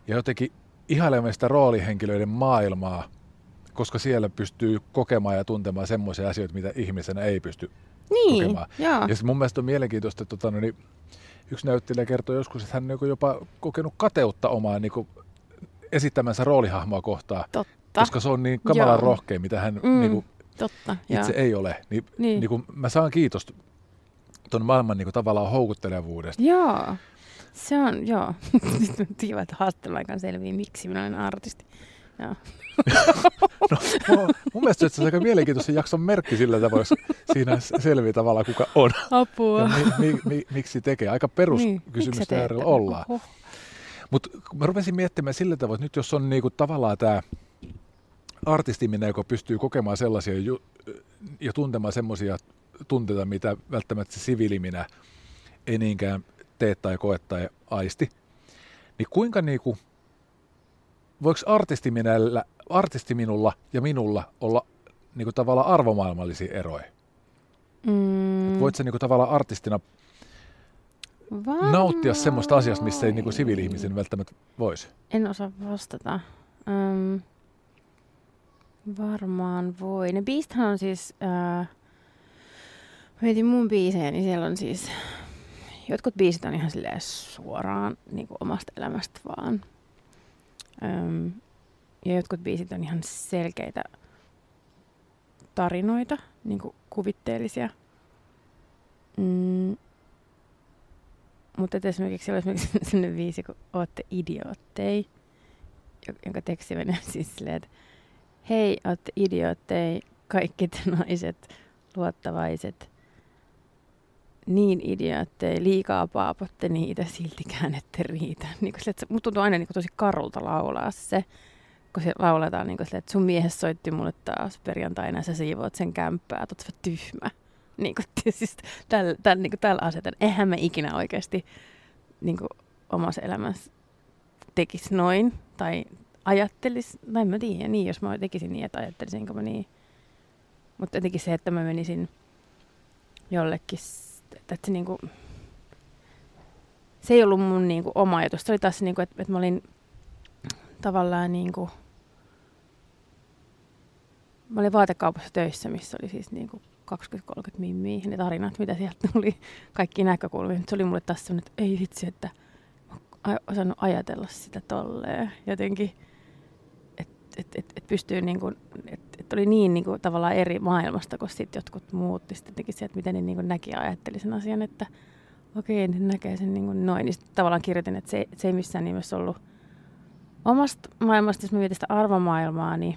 ja jotenkin ihailemaan sitä roolihenkilöiden maailmaa, koska siellä pystyy kokemaan ja tuntemaan semmoisia asioita, mitä ihmisenä ei pysty niin, kokemaan. Joo. Ja mun mielestä on mielenkiintoista, että tota, no, niin, yksi näyttelijä kertoi joskus, että hän on jopa kokenut kateutta omaa niin kuin, esittämänsä roolihahmoa kohtaan. Totta. Koska se on niin kamalan rohkea, mitä hän mm, niin kuin, totta, itse joo. ei ole. Niin, niin. Niin kuin, mä saan kiitosta tuon maailman niin kuin, tavallaan houkuttelevuudesta. Joo, se on, joo. Kiva, että haastattelun aikaan selvii, miksi minä olen artisti. Joo. no, no, mun mielestä se on aika mielenkiintoisen jakson merkki sillä tavalla, siinä selvii tavallaan kuka on. Apua. Ja mi, mi, mi, miksi tekee. Aika peruskysymys niin, äärellä ollaan. Mutta mä rupesin miettimään sillä tavalla, että nyt jos on niinku tavallaan tämä artistiminen, joka pystyy kokemaan sellaisia ju- ja tuntemaan semmoisia tunteita, mitä välttämättä se siviiliminä ei niinkään tee tai koe tai aisti, niin kuinka niinku, voiko artistiminulla, artistiminulla ja minulla olla niinku tavallaan arvomaailmallisia eroja? Mm. Voit sä niinku tavallaan artistina Varmaan. nauttia semmoista asiasta, missä ei niinku siviili-ihmisen välttämättä voisi? En osaa vastata. Um, Varmaan voi. Ne biisthän on siis, äh, mietin mun biisejä, niin siellä on siis, jotkut biisit on ihan silleen suoraan niin kuin omasta elämästä vaan. Öm, ja jotkut biisit on ihan selkeitä tarinoita, niin kuin kuvitteellisia. Mm. Mutta esimerkiksi siellä on esimerkiksi sellainen viisi, kun ootte idiootteja, jonka teksti menee siis silleen, että hei, ootte idiootteja, kaikki te naiset, luottavaiset, niin idiootteja, liikaa paapotte niitä, siltikään ette riitä. Niin kuin se, että musta tuntuu aina niin tosi karulta laulaa se, kun se lauletaan niin sille, että sun mies soitti mulle taas perjantaina, sä siivoat sen kämppää, oot tyhmä. Niin kuin, siis tällä, tällä, niin kuin tällä asetan. Eihän me ikinä oikeasti niin kuin omassa elämässä tekisi noin tai ajattelis, tai en mä tiedä, niin jos mä tekisin niin, että ajattelisinko mä niin. Mutta jotenkin se, että mä menisin jollekin, että, että se niinku, se ei ollut mun niinku oma ajatus. Se oli taas niinku, että, että mä olin tavallaan niinku, mä olin vaatekaupassa töissä, missä oli siis niinku 20-30 mimmiä, ne tarinat, mitä sieltä tuli, kaikki näkökulmia. Se oli mulle taas sellainen, että ei vitsi, että mä osannut ajatella sitä tolleen. Jotenkin, et, et, et pystyy niin kuin, että et oli niin, niin kuin, tavallaan eri maailmasta kuin sitten jotkut muut. Sitten teki se, että miten ne niin kuin näki ja ajatteli sen asian, että okei, ne näkee sen niin kuin noin. Niin sitten tavallaan kirjoitin, että se, se ei missään nimessä ollut omasta maailmasta, jos mä mietin sitä arvomaailmaa, niin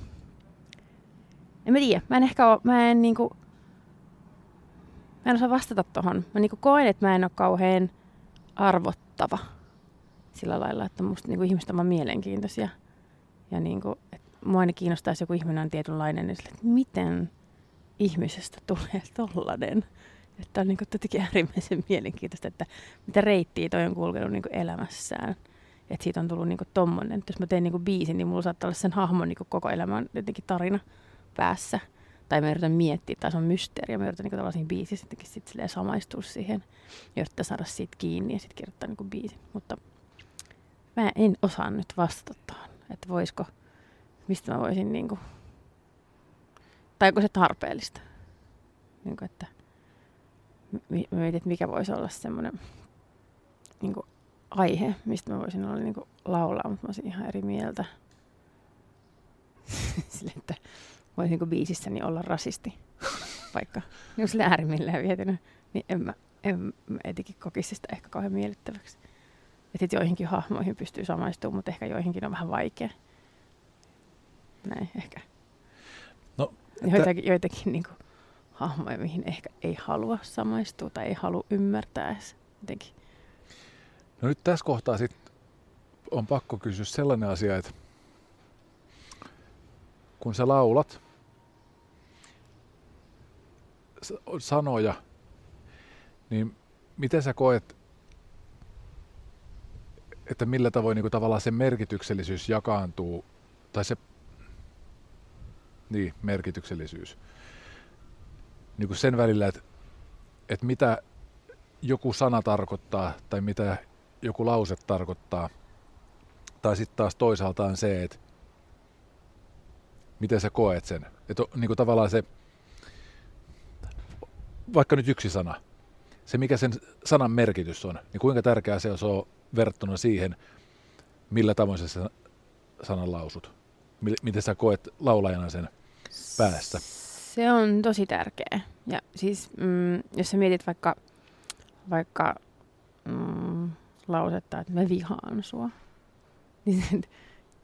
en mä tiedä. Mä en ehkä ole, mä en niinku, mä en osaa vastata tohon. Mä niinku koen, että mä en ole kauhean arvottava sillä lailla, että musta niinku ihmiset on mielenkiintoisia. Ja niinku, että mua aina kiinnostaa, jos joku ihminen on tietynlainen, niin sille, että miten ihmisestä tulee tollanen. Että on niinku jotenkin äärimmäisen mielenkiintoista, että mitä reittiä toi on kulkenut niinku elämässään. Että siitä on tullut niinku tommonen. Että jos mä teen niinku biisin, niin mulla saattaa olla sen hahmon niinku koko elämän jotenkin tarina päässä. Tai mä yritän miettiä, tai se on mysteeri, ja mä yritän niinku siinä biisissä jotenkin sit samaistua siihen, ja yrittää saada siitä kiinni ja sitten kirjoittaa niinku biisin. Mutta mä en osaa nyt vastata tuohon, että voisiko, mistä mä voisin niinku, tai onko se tarpeellista. Niinku, että mä mietin, että mikä voisi olla semmoinen niinku, aihe, mistä mä voisin olla niinku, laulaa, mutta mä olisin ihan eri mieltä. Sille, että voisinko biisissäni olla rasisti, vaikka niin sille äärimmilleen vietynä, niin en mä, en mä etenkin kokisi sitä ehkä kauhean miellyttäväksi. Sitten joihinkin hahmoihin pystyy samaistumaan, mutta ehkä joihinkin on vähän vaikea. Näin ehkä. No, joitakin, että... joitakin niin kuin, hahmoja, mihin ehkä ei halua samaistua tai ei halua ymmärtää edes jotenkin. No nyt tässä kohtaa sit on pakko kysyä sellainen asia, että kun sä laulat sanoja, niin miten sä koet, että millä tavoin niin kuin tavallaan se merkityksellisyys jakaantuu, tai se niin, merkityksellisyys, niin kuin sen välillä, että, että mitä joku sana tarkoittaa, tai mitä joku lause tarkoittaa, tai sitten taas toisaalta on se, että miten sä koet sen. Että niin kuin tavallaan se, vaikka nyt yksi sana, se mikä sen sanan merkitys on, niin kuinka tärkeää se on verrattuna siihen, millä tavoin sä sanan lausut. Miten sä koet laulajana sen päässä? Se on tosi tärkeä. Ja siis, mm, jos sä mietit vaikka, vaikka mm, lausetta, että mä vihaan sua, niin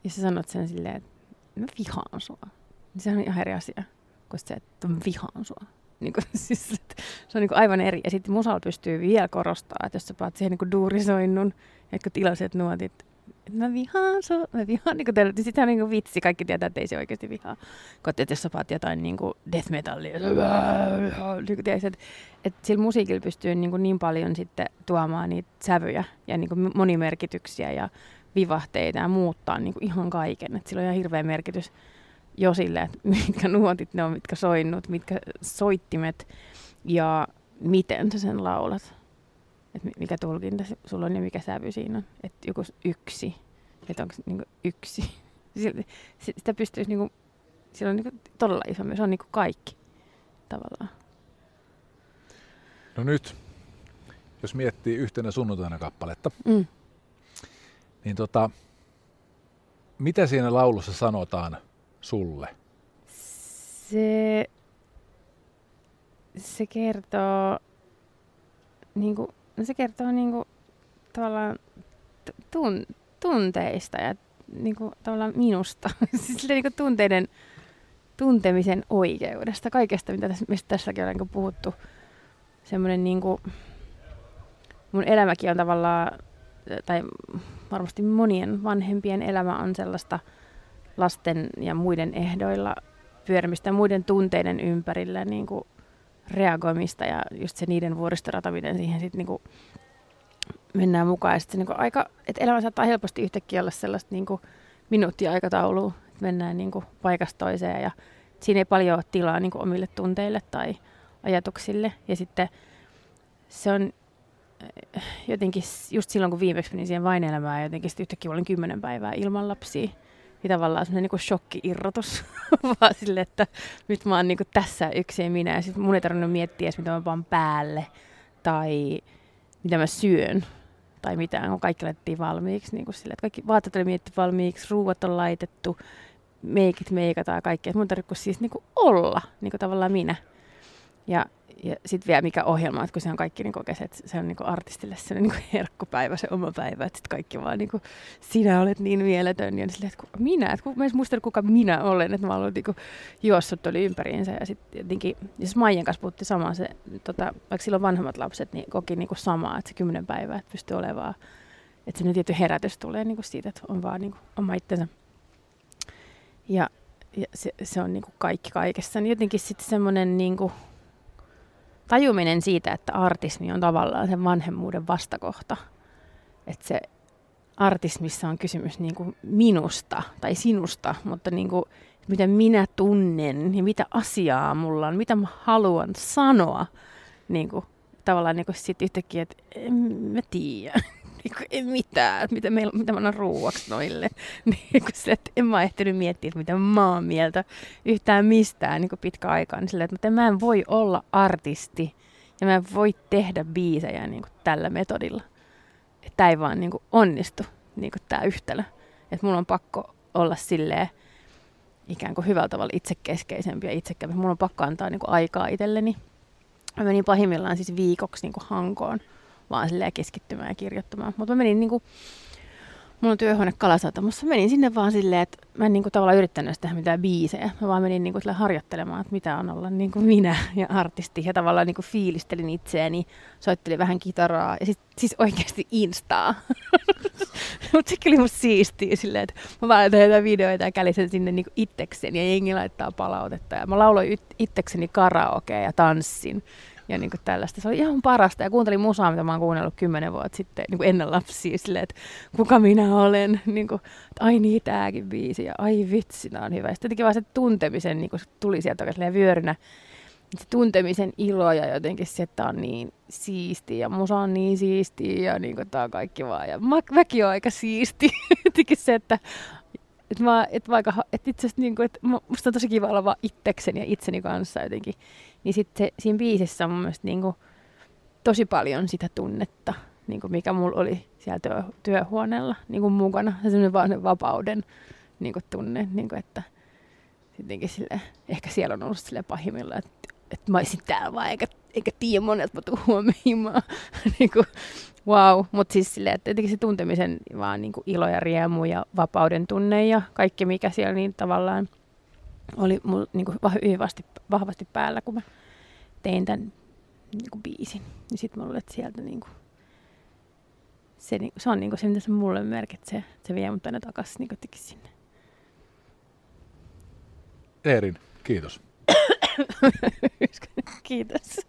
jos sä sanot sen silleen, että mä vihaan sua. Niin se on ihan eri asia kuin se, että mä vihaan sua. Niin kuin, siis, se on niin kuin aivan eri. Ja sitten musalla pystyy vielä korostaa, että jos sä paat siihen niin duurisoinnun, jotka tilaiset nuotit, mä vihaan sua, mä vihaan, niin teille, niin sitten on niin vitsi, kaikki tietää, että ei se oikeasti vihaa. Kun että jos sä paat jotain niin kuin death metallia, niin kuin tiedät, että, että sillä musiikilla pystyy niin, kuin niin paljon sitten tuomaan niitä sävyjä ja niin kuin monimerkityksiä ja vivahteita ja muuttaa niin kuin ihan kaiken. Et sillä on ihan hirveä merkitys jo sille, että mitkä nuotit ne on, mitkä soinnut, mitkä soittimet ja miten sä sen laulat. Että mikä tulkinta sulla on ja mikä sävy siinä on. Että joku yksi, että onko niinku yksi. Sitä pystyisi niinku, sillä on niinku todella iso, se on niinku kaikki tavallaan. No nyt, jos miettii yhtenä sunnuntaina kappaletta, mm niin tota, mitä siinä laulussa sanotaan sulle? Se se kertoo, niin kuin, no se kertoo niin kuin, tavallaan tun, tunteista ja niin kuin, tavallaan minusta. siis niin kuin tunteiden tuntemisen oikeudesta, kaikesta, mitä tässä, mistä tässäkin on niin puhuttu. Semmoinen niin kuin, mun elämäkin on tavallaan, tai varmasti monien vanhempien elämä on sellaista lasten ja muiden ehdoilla pyörimistä muiden tunteiden ympärillä niin kuin reagoimista ja just se niiden vuoristorataminen siihen sitten niin kuin mennään mukaan. Ja sitten niin aika, että elämä saattaa helposti yhtäkkiä olla sellaista niin kuin minuuttiaikataulua, että mennään niin kuin paikasta toiseen ja siinä ei paljon ole tilaa niin kuin omille tunteille tai ajatuksille. Ja sitten se on eh, jotenkin just silloin, kun viimeksi menin siihen vain elämään, jotenkin sitten yhtäkkiä olin kymmenen päivää ilman lapsia. Ja tavallaan semmoinen niin shokki-irrotus, vaan sille, että nyt mä oon niin tässä yksin minä. Ja sitten mun ei tarvinnut miettiä edes, mitä mä vaan päälle tai mitä mä syön tai mitään, kun kaikki laitettiin valmiiksi. Niin kuin sille, että kaikki vaatteet oli mietitty valmiiksi, ruuat on laitettu, meikit meikataan kaikki. Mun tarvitsee siis niin kuin olla niin kuin tavallaan minä. Ja ja sitten vielä mikä ohjelma, että kun se on kaikki niin oikein, että se on niin artistille se niin herkkupäivä, se oma päivä, että sitten kaikki vaan niin kuin, sinä olet niin mieletön. Ja silleen, että minä, että mä en muista kuka minä olen, että mä olen niin juossut oli ympäriinsä. Ja sitten jotenkin, ja siis Maijan kanssa puhuttiin samaa, se, tota, vaikka silloin vanhemmat lapset, niin koki niin kuin samaa, että se kymmenen päivää, että pystyy olemaan, että se tietty herätys tulee niin kuin siitä, että on vaan niin kuin oma itsensä. Ja, ja se, se on niin kuin kaikki kaikessa. Niin jotenkin sitten semmoinen niin kuin, tajuminen siitä, että artismi on tavallaan sen vanhemmuuden vastakohta. Että se artismissa on kysymys niin kuin minusta tai sinusta, mutta niin kuin, miten minä tunnen ja mitä asiaa mulla on, mitä mä haluan sanoa. Niin kuin, tavallaan niin kuin sit yhtäkkiä, että en mä tiedä niin ei mitään, mitä, meillä, mitä mä annan ruuaksi noille. niin se, että en mä ehtinyt miettiä, että mitä mä oon mieltä yhtään mistään niin pitkä aikaa. Niin silleen, että mä en voi olla artisti ja mä en voi tehdä biisejä niin tällä metodilla. Tämä ei vaan niin onnistu, niin tämä yhtälö. Että mulla on pakko olla silleen, ikään kuin hyvällä tavalla itsekeskeisempi ja itsekämpi. Mulla on pakko antaa niin aikaa itselleni. Mä menin pahimmillaan siis viikoksi niin Hankoon vaan silleen keskittymään ja kirjoittamaan. Mutta mä menin niinku, mulla on työhuone Kalasatamassa, menin sinne vaan silleen, että mä en niinku tavallaan yrittänyt tehdä mitään biisejä. Mä vaan menin niinku harjoittelemaan, että mitä on olla niinku minä ja artisti. Ja tavallaan niinku fiilistelin itseäni, soittelin vähän kitaraa ja sit, siis oikeasti instaa. Mutta se oli musta siistiä silleen, että mä vaan laitan jotain videoita ja kälisen sinne niinku itsekseni ja jengi laittaa palautetta. Ja mä lauloin itsekseni karaokea ja tanssin ja niin kuin tällaista. Se oli ihan parasta ja kuuntelin musaa, mitä mä oon kuunnellut kymmenen vuotta sitten niin kuin ennen lapsia silleen, että kuka minä olen, niin kuin, että ai niin tääkin biisi ja ai vitsi, on hyvä. Sitten jotenkin vaan se tuntemisen niin kuin se tuli sieltä oikein vyörynä. Se tuntemisen ilo ja jotenkin se, että on niin siisti ja musa on niin siisti ja niin kuin tää on kaikki vaan. Ja mä, mäkin on aika siisti. jotenkin se, että että mä, et vaikka, et itse asiassa niin kuin, että musta on tosi kiva olla vaan itsekseni ja itseni kanssa jotenkin. Niin sitten siinä biisissä on mun mielestä niin kuin, tosi paljon sitä tunnetta, niin kuin mikä mulla oli siellä työ, työhuoneella niin kuin mukana. Se semmoinen vaan vapauden niin kuin tunne, niin kuin, että sittenkin sille, ehkä siellä on ollut sille pahimmilla, että, että mä olisin täällä vaan, eikä, eikä tiedä monet, mä tuun huomioimaan. niin kuin, wow, mutta siis silleen, että se tuntemisen vaan niin kuin ilo ja riemu ja vapauden tunne ja kaikki mikä siellä niin tavallaan oli mulla niin kuin vahvasti, vahvasti päällä, kun mä tein tämän niin kuin biisin. Niin sitten mä luulen, sieltä niin kuin, se, niin, se on niin kuin se, mitä se mulle merkitsee. Se vie mut aina takaisin niin sinne. Eerin, kiitos. kiitos.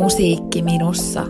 Musiikki minussa